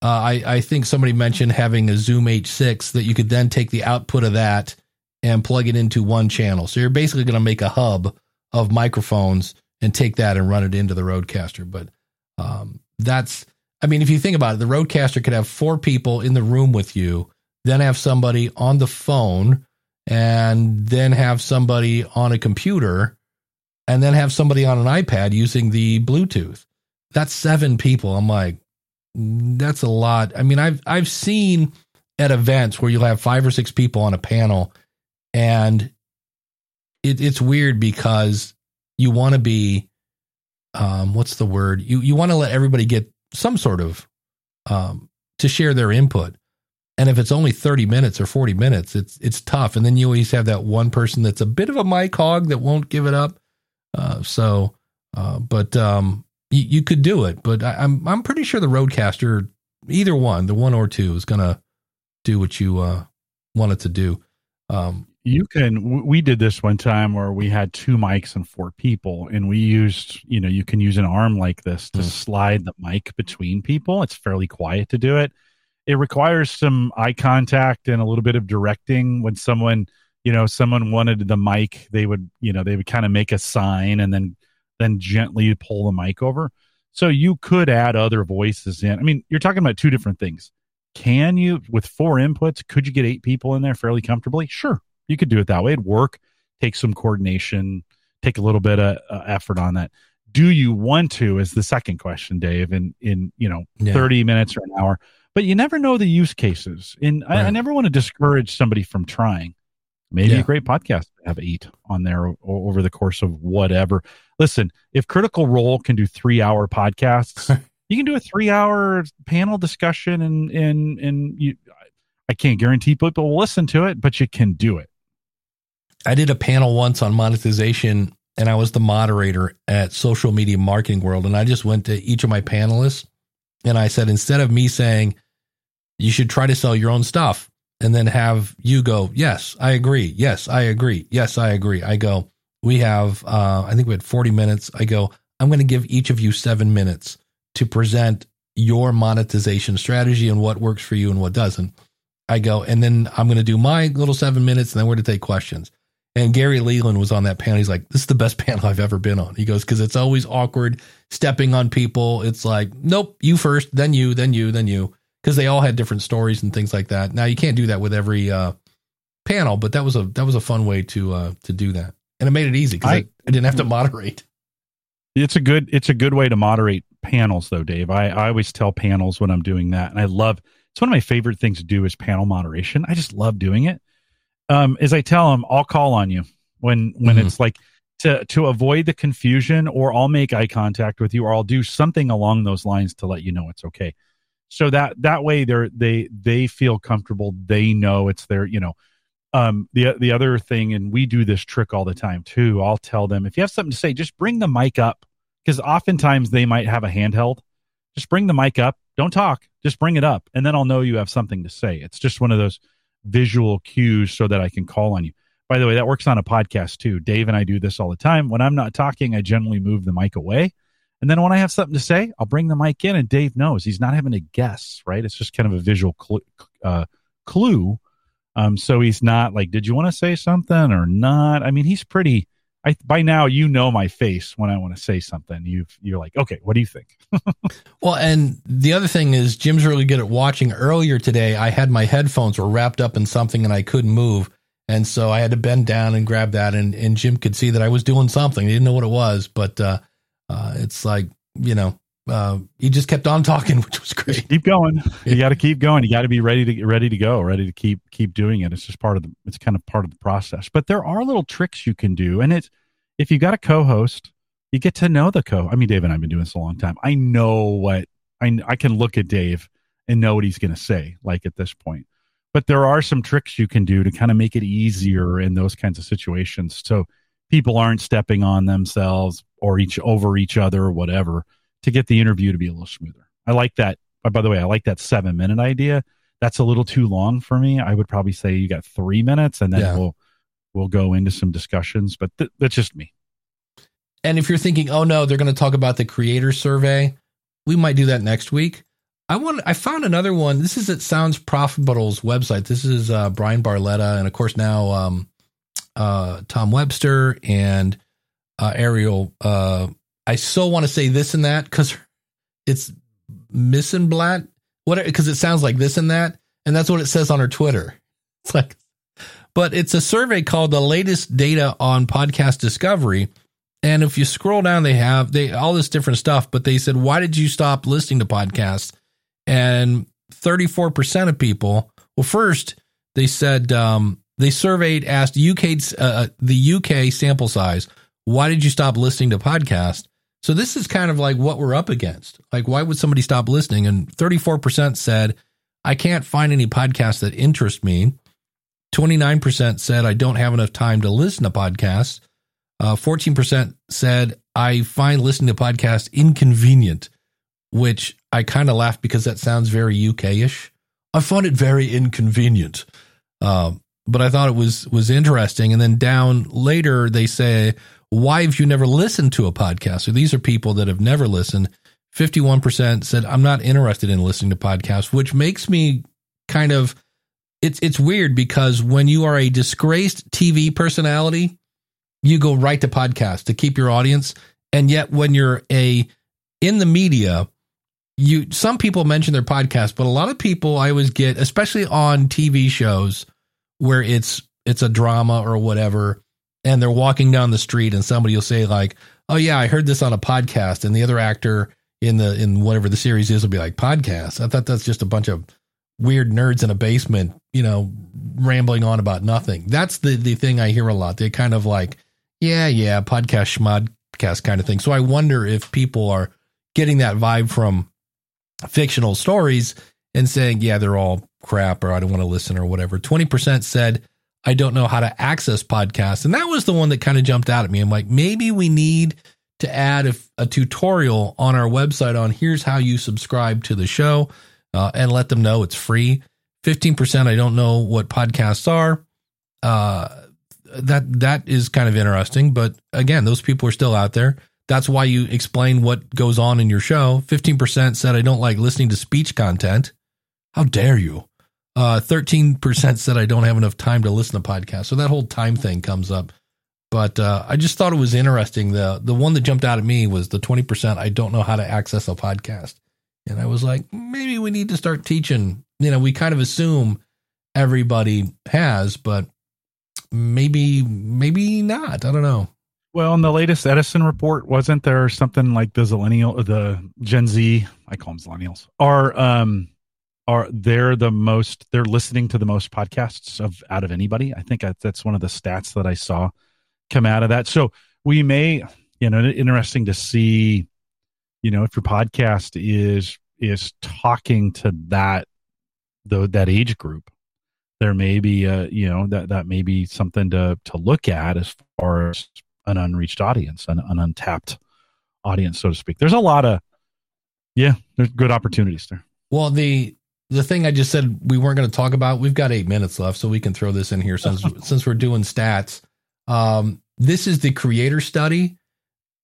S1: uh, I, I think somebody mentioned having a Zoom H6 that you could then take the output of that and plug it into one channel. So you're basically going to make a hub of microphones and take that and run it into the Rodecaster. But um, that's, I mean, if you think about it, the Rodecaster could have four people in the room with you, then have somebody on the phone, and then have somebody on a computer and then have somebody on an iPad using the Bluetooth. That's seven people. I'm like, that's a lot. I mean, I've I've seen at events where you'll have five or six people on a panel, and it, it's weird because you want to be, um, what's the word? You you want to let everybody get some sort of um, to share their input. And if it's only 30 minutes or 40 minutes, it's it's tough. And then you always have that one person that's a bit of a mic hog that won't give it up. Uh, so, uh, but um, you, you could do it. But I, am I'm, I'm pretty sure the Rodecaster, either one, the one or two, is gonna do what you uh, want it to do. Um,
S3: you can. We did this one time where we had two mics and four people, and we used. You know, you can use an arm like this to mm. slide the mic between people. It's fairly quiet to do it. It requires some eye contact and a little bit of directing when someone you know someone wanted the mic they would you know they would kind of make a sign and then then gently pull the mic over. So you could add other voices in. I mean you're talking about two different things. Can you with four inputs could you get eight people in there fairly comfortably? Sure you could do it that way. It'd work. Take some coordination take a little bit of uh, effort on that. Do you want to is the second question dave in in you know yeah. 30 minutes or an hour. But you never know the use cases. And right. I, I never want to discourage somebody from trying maybe yeah. a great podcast to have eight on there o- over the course of whatever. Listen, if Critical Role can do three hour podcasts, you can do a three hour panel discussion and and and you. I can't guarantee people will listen to it, but you can do it.
S1: I did a panel once on monetization, and I was the moderator at Social Media Marketing World, and I just went to each of my panelists and I said, instead of me saying you should try to sell your own stuff, and then have you go, yes, I agree. Yes, I agree. Yes, I agree. I go, we have, uh, I think we had 40 minutes. I go, I'm going to give each of you seven minutes to present your monetization strategy and what works for you and what doesn't. I go, and then I'm going to do my little seven minutes and then we're to take questions. And Gary Leland was on that panel. He's like, this is the best panel I've ever been on. He goes, because it's always awkward stepping on people. It's like, nope, you first, then you, then you, then you because they all had different stories and things like that. Now you can't do that with every uh, panel, but that was a that was a fun way to uh, to do that, and it made it easy because I, I, I, didn't have to moderate.
S3: It's a good it's a good way to moderate panels, though, Dave. I, I always tell panels when I'm doing that, and I love it's one of my favorite things to do is panel moderation. I just love doing it. Um, as I tell them, I'll call on you when when mm-hmm. it's like to to avoid the confusion, or I'll make eye contact with you, or I'll do something along those lines to let you know it's okay so that that way they're they they feel comfortable. They know it's their you know um the the other thing and we do this trick all the time too. I'll tell them if you have something to say just bring the mic up. Because oftentimes they might have a handheld. Just bring the mic up. Don't talk. Just bring it up and then i'll know you have something to say. It's just one of those visual cues so that i can call on you. By the way that works on a podcast too. Dave and i do this all the time. When i'm not talking i generally move the mic away And then when I have something to say, I'll bring the mic in, and Dave knows he's not having to guess. Right? It's just kind of a visual cl- uh, clue. Um, so he's not like, "Did you want to say something or not?" I mean, he's pretty. I by now you know my face when I want to say something. You've you're like, okay, what do you think?
S1: well, and the other thing is Jim's really good at watching. Earlier today, I had my headphones were wrapped up in something and I couldn't move, and so I had to bend down and grab that, and and Jim could see that I was doing something. He didn't know what it was, but uh, uh, it's like you know uh, he just kept on talking, which was great.
S3: Keep going. You got to keep going. You got to be ready to ready to go, ready to keep keep doing it. It's just part of the. It's kind of part of the process. But there are little tricks you can do, and it's if you got a co-host, you get to know the co. I mean, Dave and I've been doing this a long time. I know what I I can look at Dave and know what he's going to say. Like at this point, but there are some tricks you can do to kind of make it easier in those kinds of situations, so people aren't stepping on themselves or each over each other or whatever to get the interview to be a little smoother. I like that. Uh, by the way, I like that seven minute idea. That's a little too long for me. I would probably say you got three minutes, and then yeah. we'll we'll go into some discussions. But th- that's just me.
S1: And if you're thinking, oh no, they're going to talk about the creator survey, we might do that next week. I want. I found another one. This is at Sounds Profitable's website. This is uh, Bryan Barletta, and of course now um, uh, Tom Webster and uh, Ariel uh, I so want to say this and that because it's Nissenblatt. What? Because it sounds like this and that, and that's what it says on her Twitter. It's like, but it's a survey called the latest data on podcast discovery. And if you scroll down, they have they all this different stuff. But they said, why did you stop listening to podcasts? And 34% of people. Well, first they said um, they surveyed, asked UK uh, the UK sample size. Why did you stop listening to podcasts? So this is kind of like what we're up against. Like, why would somebody stop listening? And 34% said, I can't find any podcasts that interest me. 29% said, I don't have enough time to listen to podcasts. Uh, 14% said, I find listening to podcasts inconvenient, which I kind of laugh because that sounds very UK ish. I find it very inconvenient. Uh, but I thought it was was interesting. And then down later, they say, why have you never listened to a podcast? So these are people that have never listened. 51% said, I'm not interested in listening to podcasts, which makes me kind of, it's, it's weird because when you are a disgraced TV personality, you go right to podcast to keep your audience. And yet when you're a, in the media, you, some people mention their podcast, but a lot of people I always get, especially on TV shows where it's, it's a drama or whatever and they're walking down the street and somebody will say like, "Oh yeah, I heard this on a podcast," and the other actor in the in whatever the series is will be like, "Podcast." I thought that's just a bunch of weird nerds in a basement, you know, rambling on about nothing. That's the the thing I hear a lot. They kind of like, yeah, yeah, podcast schmodcast kind of thing. So I wonder if people are getting that vibe from fictional stories and saying, yeah, they're all crap or I don't want to listen or whatever. 20% said I don't know how to access podcasts. And that was the one that kind of jumped out at me. I'm like, maybe we need to add a, a tutorial on our website on here's how you subscribe to the show uh, and let them know it's free. 15% I don't know what podcasts are. Uh, that that is kind of interesting, but again, those people are still out there. That's why you explain what goes on in your show. 15% said I don't like listening to speech content. How dare you? Uh, 13% said I don't have enough time to listen to podcasts. So that whole time thing comes up. But uh, I just thought it was interesting. The the one that jumped out at me was the 20% I don't know how to access a podcast. And I was like, maybe we need to start teaching. You know, we kind of assume everybody has, but maybe maybe not. I don't know.
S3: Well, in the latest Edison report, wasn't there something like the Zillennial, the Gen Z, I call them Zillennials, are um, are they're the most they're listening to the most podcasts of out of anybody. I think that's one of the stats that I saw come out of that. So we may, you know, interesting to see, you know, if your podcast is is talking to that though that age group, there may be a you know that that may be something to to look at as far as an unreached audience, an, an untapped audience, so to speak. There's a lot of yeah, there's good opportunities there.
S1: Well, the the thing I just said we weren't going to talk about, we've got eight minutes left, so we can throw this in here since since we're doing stats. Um, this is the creator study.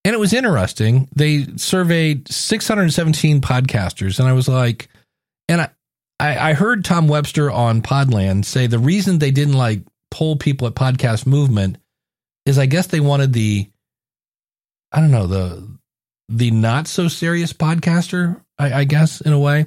S1: And it was interesting. They surveyed 617 podcasters, and I was like, and I, I, I heard Tom Webster on Podland say the reason they didn't like poll people at Podcast Movement is I guess they wanted the, I don't know the the not so serious podcaster, I, I guess in a way.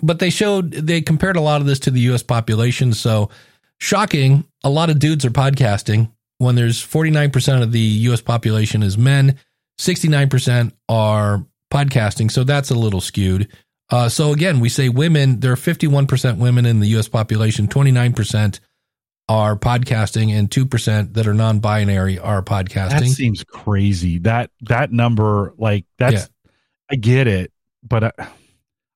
S1: But they showed they compared a lot of this to the U.S. population. So shocking, a lot of dudes are podcasting when there's 49% of the US population is men, 69% are podcasting. So that's a little skewed. Uh, so again, we say women, there are 51% women in the US population, 29% are podcasting and 2% that are non-binary are podcasting. That
S3: seems crazy. That that number like that's yeah. I get it, but I,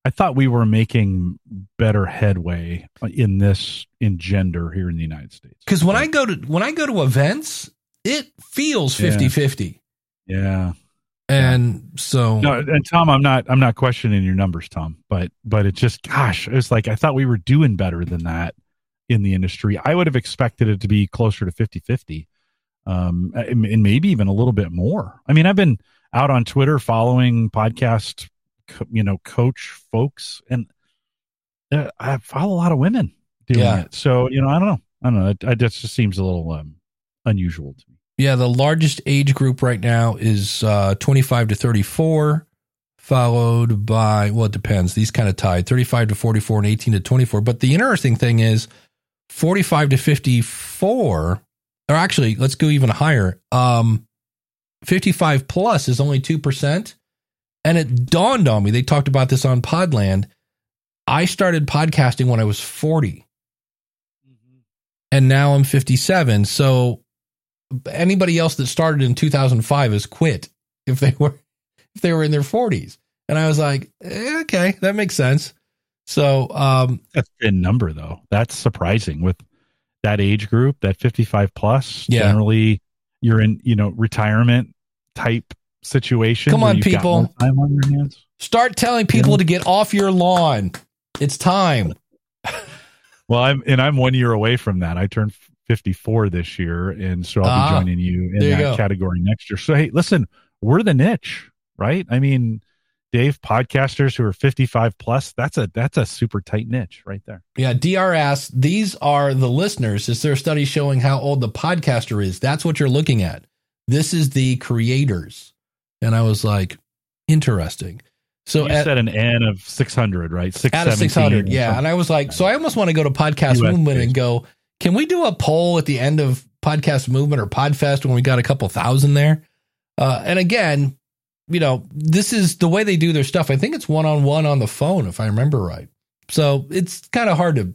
S3: I thought we were making better headway in this in gender here in the United States.
S1: Because when I go to when I go to events, it feels 50-50.
S3: Yeah.
S1: And yeah. so
S3: No, and Tom, I'm not I'm not questioning your numbers, Tom, but but it just gosh, it's like I thought we were doing better than that in the industry. I would have expected it to be closer to 50-50. Um and maybe even a little bit more. I mean, I've been out on Twitter following podcast you know coach folks and uh, i follow a lot of women doing yeah. it. So you know i don't know. I don't know. It, it just seems a little um, unusual to me.
S1: Yeah the largest age group right now is uh, 25 to 34 followed by well it depends. These kind of tied. 35 to 44 and 18 to 24 but the interesting thing is 45 to 54 or actually let's go even higher. Um 55 plus is only 2% and it dawned on me, they talked about this on Podland. I started podcasting when I was 40. Mm-hmm. And now I'm 57. So anybody else that started in 2005 has quit if they were if they were in their 40s. And I was like, eh, okay, that makes sense. So um
S3: that's a number though. That's surprising with that age group, that 55 plus.
S1: Yeah.
S3: Generally you're in, you know, retirement type situation.
S1: Come on, people. On Start telling people yeah. to get off your lawn. It's time.
S3: well, I'm and I'm one year away from that. I turned 54 this year, and so I'll ah, be joining you in that you category next year. So hey, listen, we're the niche, right? I mean, Dave, podcasters who are 55 plus, that's a that's a super tight niche right there.
S1: Yeah, DRS, these are the listeners. Is there a study showing how old the podcaster is? That's what you're looking at. This is the creators. And I was like, interesting. So
S3: you at, said an N of 600, right?
S1: Six, out of 600, yeah. And I was like, so I almost want to go to Podcast US Movement and go, can we do a poll at the end of Podcast Movement or Podfest when we got a couple thousand there? Uh, and again, you know, this is the way they do their stuff. I think it's one on one on the phone, if I remember right. So it's kind of hard to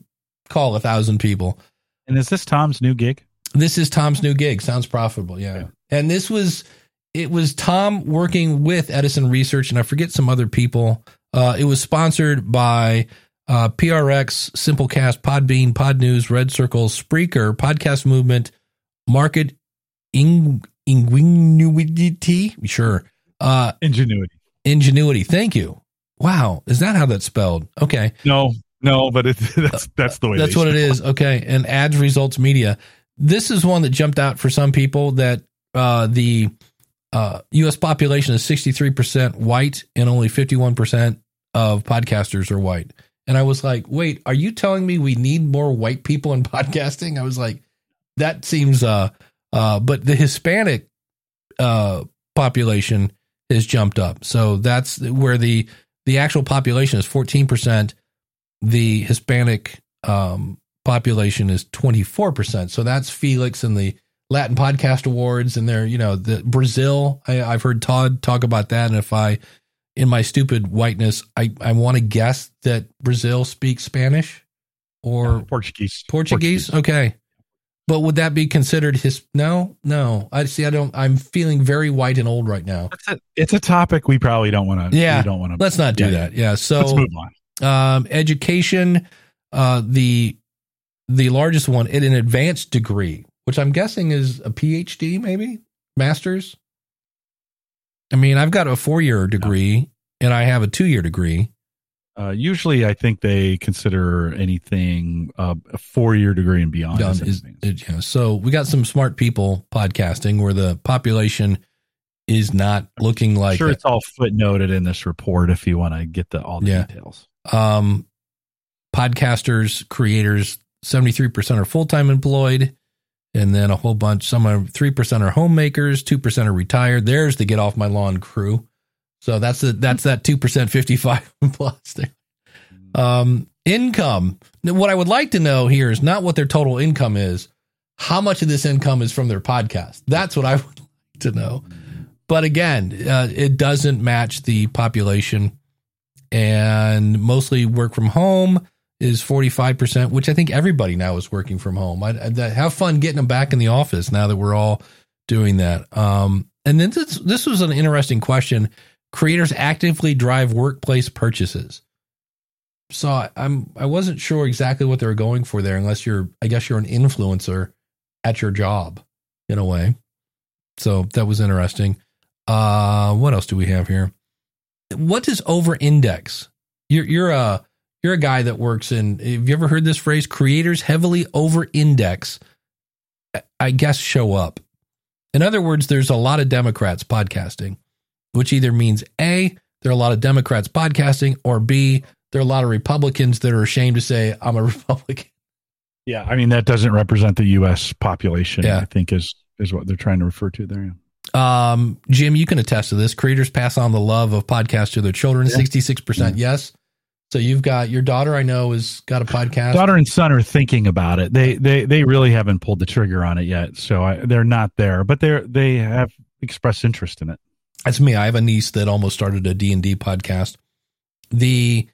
S1: call a thousand people.
S3: And is this Tom's new gig?
S1: This is Tom's new gig. Sounds profitable. Yeah. yeah. And this was it was Tom working with Edison Research, and I forget some other people. Uh, it was sponsored by uh, PRX, Simplecast, Podbean, Pod News, Red Circle, Spreaker, Podcast Movement, Market Ing- Ingenuity. Sure.
S3: Uh, Ingenuity.
S1: Ingenuity. Thank you. Wow. Is that how that's spelled? Okay.
S3: No, no, but it, that's that's the way.
S1: That's what it is. Okay. And ads results media. This is one that jumped out for some people that uh, the uh, U.S. population is 63% white and only 51% of podcasters are white. And I was like, wait, are you telling me we need more white people in podcasting? I was like, that seems, uh, uh, but the Hispanic, uh, population has jumped up. So that's where the, the actual population is 14%. The Hispanic, um, population is 24%. So that's Felix and the, Latin Podcast Awards, and they're you know the Brazil. I, have heard Todd talk about that, and if I, in my stupid whiteness, I I want to guess that Brazil speaks Spanish or
S3: yeah, Portuguese.
S1: Portuguese. Portuguese. Okay, but would that be considered his? No, no. I see. I don't. I'm feeling very white and old right now.
S3: It's a, it's a topic we probably don't want to.
S1: Yeah,
S3: don't want
S1: to. Let's not do yeah, that. Yeah. So let's move on. Um, education. Uh, the the largest one at an advanced degree which I'm guessing is a PhD, maybe master's. I mean, I've got a four year degree and I have a two year degree.
S3: Uh, usually, I think they consider anything uh, a four year degree and beyond.
S1: Done, is, yeah. So we got some smart people podcasting where the population is not looking like.
S3: Sure, it's all footnoted in this report if you want to get the all the yeah. details.
S1: Um, podcasters, creators, seventy three percent are full time employed, and then a whole bunch. Some are three percent are homemakers, two percent are retired. There's the get off my lawn crew. So that's the that's that two percent fifty five plus. There. Um, income. What I would like to know here is not what their total income is. How much of this income is from their podcast? That's what I would like to know. But again, uh, it doesn't match the population, and mostly work from home is 45%, which I think everybody now is working from home. I, I, have fun getting them back in the office now that we're all doing that. Um, and then this, this was an interesting question. Creators actively drive workplace purchases so I, I'm I wasn't sure exactly what they were going for there, unless you're I guess you're an influencer at your job in a way. So that was interesting. Uh, what else do we have here? What does over index? You're you're a you're a guy that works in. Have you ever heard this phrase? Creators heavily over index. I guess show up. In other words, there's a lot of Democrats podcasting, which either means A, there are a lot of Democrats podcasting, or B, there are a lot of Republicans that are ashamed to say I'm a Republican.
S3: Yeah, I mean that doesn't represent the U.S. population. Yeah. I think is is what they're trying to refer to there. Yeah.
S1: Um, Jim, you can attest to this. Creators pass on the love of podcasts to their children. Sixty-six percent, yes. So you've got your daughter. I know has got a podcast.
S3: Daughter and son are thinking about it. They they they really haven't pulled the trigger on it yet. So I, they're not there, but they're they have expressed interest in it.
S1: That's me. I have a niece that almost started a D and D podcast. The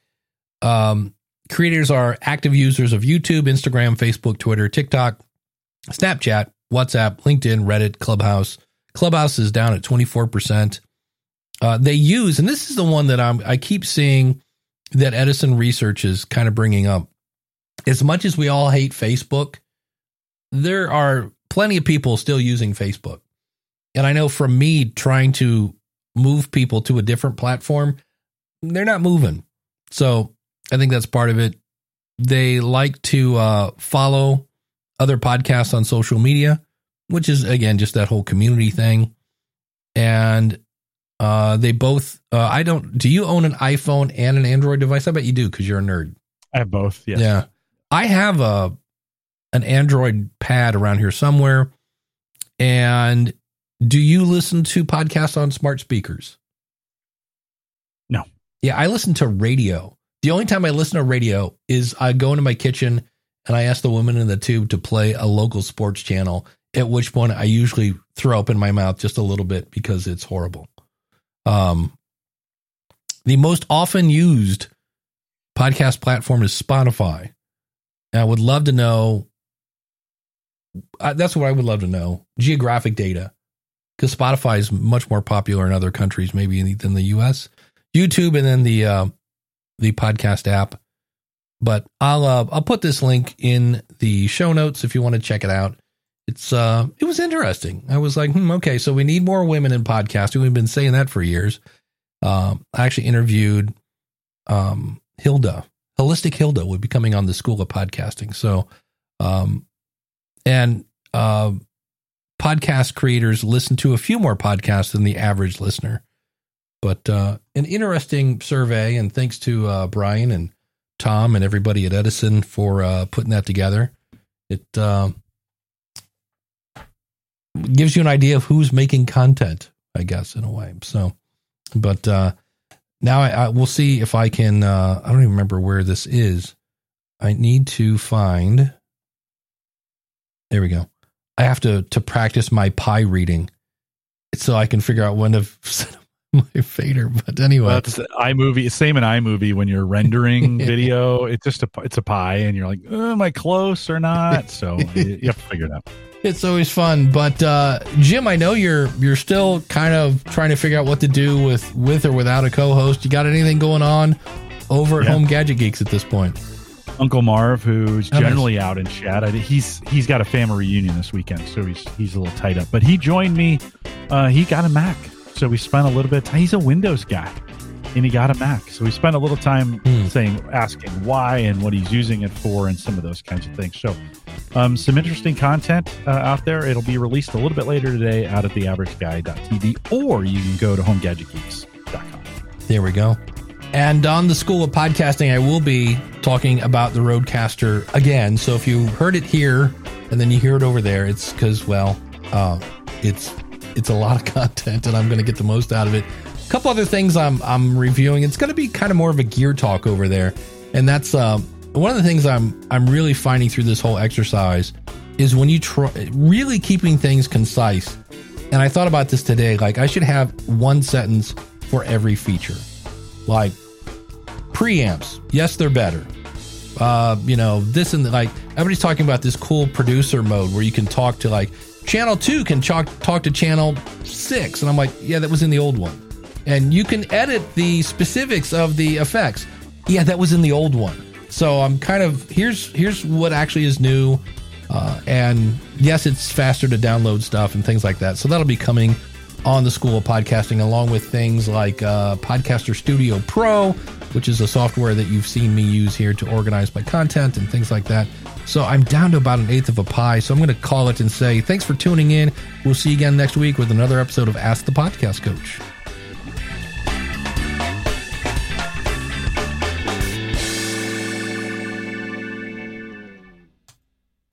S1: um, creators are active users of YouTube, Instagram, Facebook, Twitter, TikTok, Snapchat, WhatsApp, LinkedIn, Reddit, Clubhouse. Clubhouse is down at 24%. Uh, they use, and this is the one that I'm, I keep seeing that Edison Research is kind of bringing up. As much as we all hate Facebook, there are plenty of people still using Facebook. And I know from me trying to move people to a different platform, they're not moving. So I think that's part of it. They like to uh, follow other podcasts on social media, which is again just that whole community thing. And uh, they both. Uh, I don't. Do you own an iPhone and an Android device? I bet you do because you're a nerd.
S3: I have both. Yes.
S1: Yeah. I have a an Android pad around here somewhere. And do you listen to podcasts on smart speakers?
S3: No.
S1: Yeah, I listen to radio. The only time I listen to radio is I go into my kitchen and I ask the woman in the tube to play a local sports channel, at which point I usually throw up in my mouth just a little bit because it's horrible. Um, the most often used podcast platform is Spotify. And I would love to know. Uh, that's what I would love to know geographic data because Spotify is much more popular in other countries, maybe than the US. YouTube and then the uh, the podcast app. But I'll uh, I'll put this link in the show notes if you want to check it out. It's uh it was interesting. I was like, hmm, okay, so we need more women in podcasting. We've been saying that for years. Um, I actually interviewed um, Hilda, Holistic Hilda, would be coming on the School of Podcasting. So, um, and uh, podcast creators listen to a few more podcasts than the average listener. But uh, an interesting survey, and thanks to uh, Brian and Tom and everybody at Edison for uh, putting that together. It uh, gives you an idea of who's making content, I guess, in a way. So, but uh, now I, I, we'll see if I can. Uh, I don't even remember where this is. I need to find. There we go. I have to to practice my pie reading, so I can figure out when to my fader. But anyway,
S3: that's iMovie. Same in iMovie when you're rendering video. It's just a it's a pie, and you're like, oh, am I close or not? So you, you have to figure it out.
S1: It's always fun, but uh, Jim, I know you're you're still kind of trying to figure out what to do with with or without a co-host. You got anything going on over at yeah. Home Gadget Geeks at this point?
S3: Uncle Marv, who's oh, generally out in chat, he's he's got a family reunion this weekend, so he's he's a little tight up. But he joined me. Uh, he got a Mac, so we spent a little bit. Of time. He's a Windows guy, and he got a Mac. So we spent a little time mm. saying, asking why and what he's using it for, and some of those kinds of things. So, um, some interesting content uh, out there. It'll be released a little bit later today out at theaverageguy.tv, or you can go to homegadgetgeeks.com.
S1: There we go. And on the School of Podcasting, I will be talking about the Rodecaster again. So if you heard it here and then you hear it over there, it's because, well, uh, it's it's a lot of content, and I'm going to get the most out of it. A couple other things I'm I'm reviewing. It's going to be kind of more of a gear talk over there, and that's uh, one of the things I'm I'm really finding through this whole exercise is when you try really keeping things concise. And I thought about this today. Like I should have one sentence for every feature. Like preamps, yes, they're better. Uh, you know, this and the, like everybody's talking about this cool producer mode where you can talk to like channel two can talk talk to channel six, and I'm like, yeah, that was in the old one and you can edit the specifics of the effects. Yeah, that was in the old one. So I'm kind of here's here's what actually is new, uh, and yes, it's faster to download stuff and things like that. So that'll be coming on the School of Podcasting, along with things like uh, Podcaster Studio Pro, which is a software that you've seen me use here to organize my content and things like that. So I'm down to about an eighth of a pie. So I'm going to call it and say thanks for tuning in. We'll see you again next week with another episode of Ask the Podcast Coach.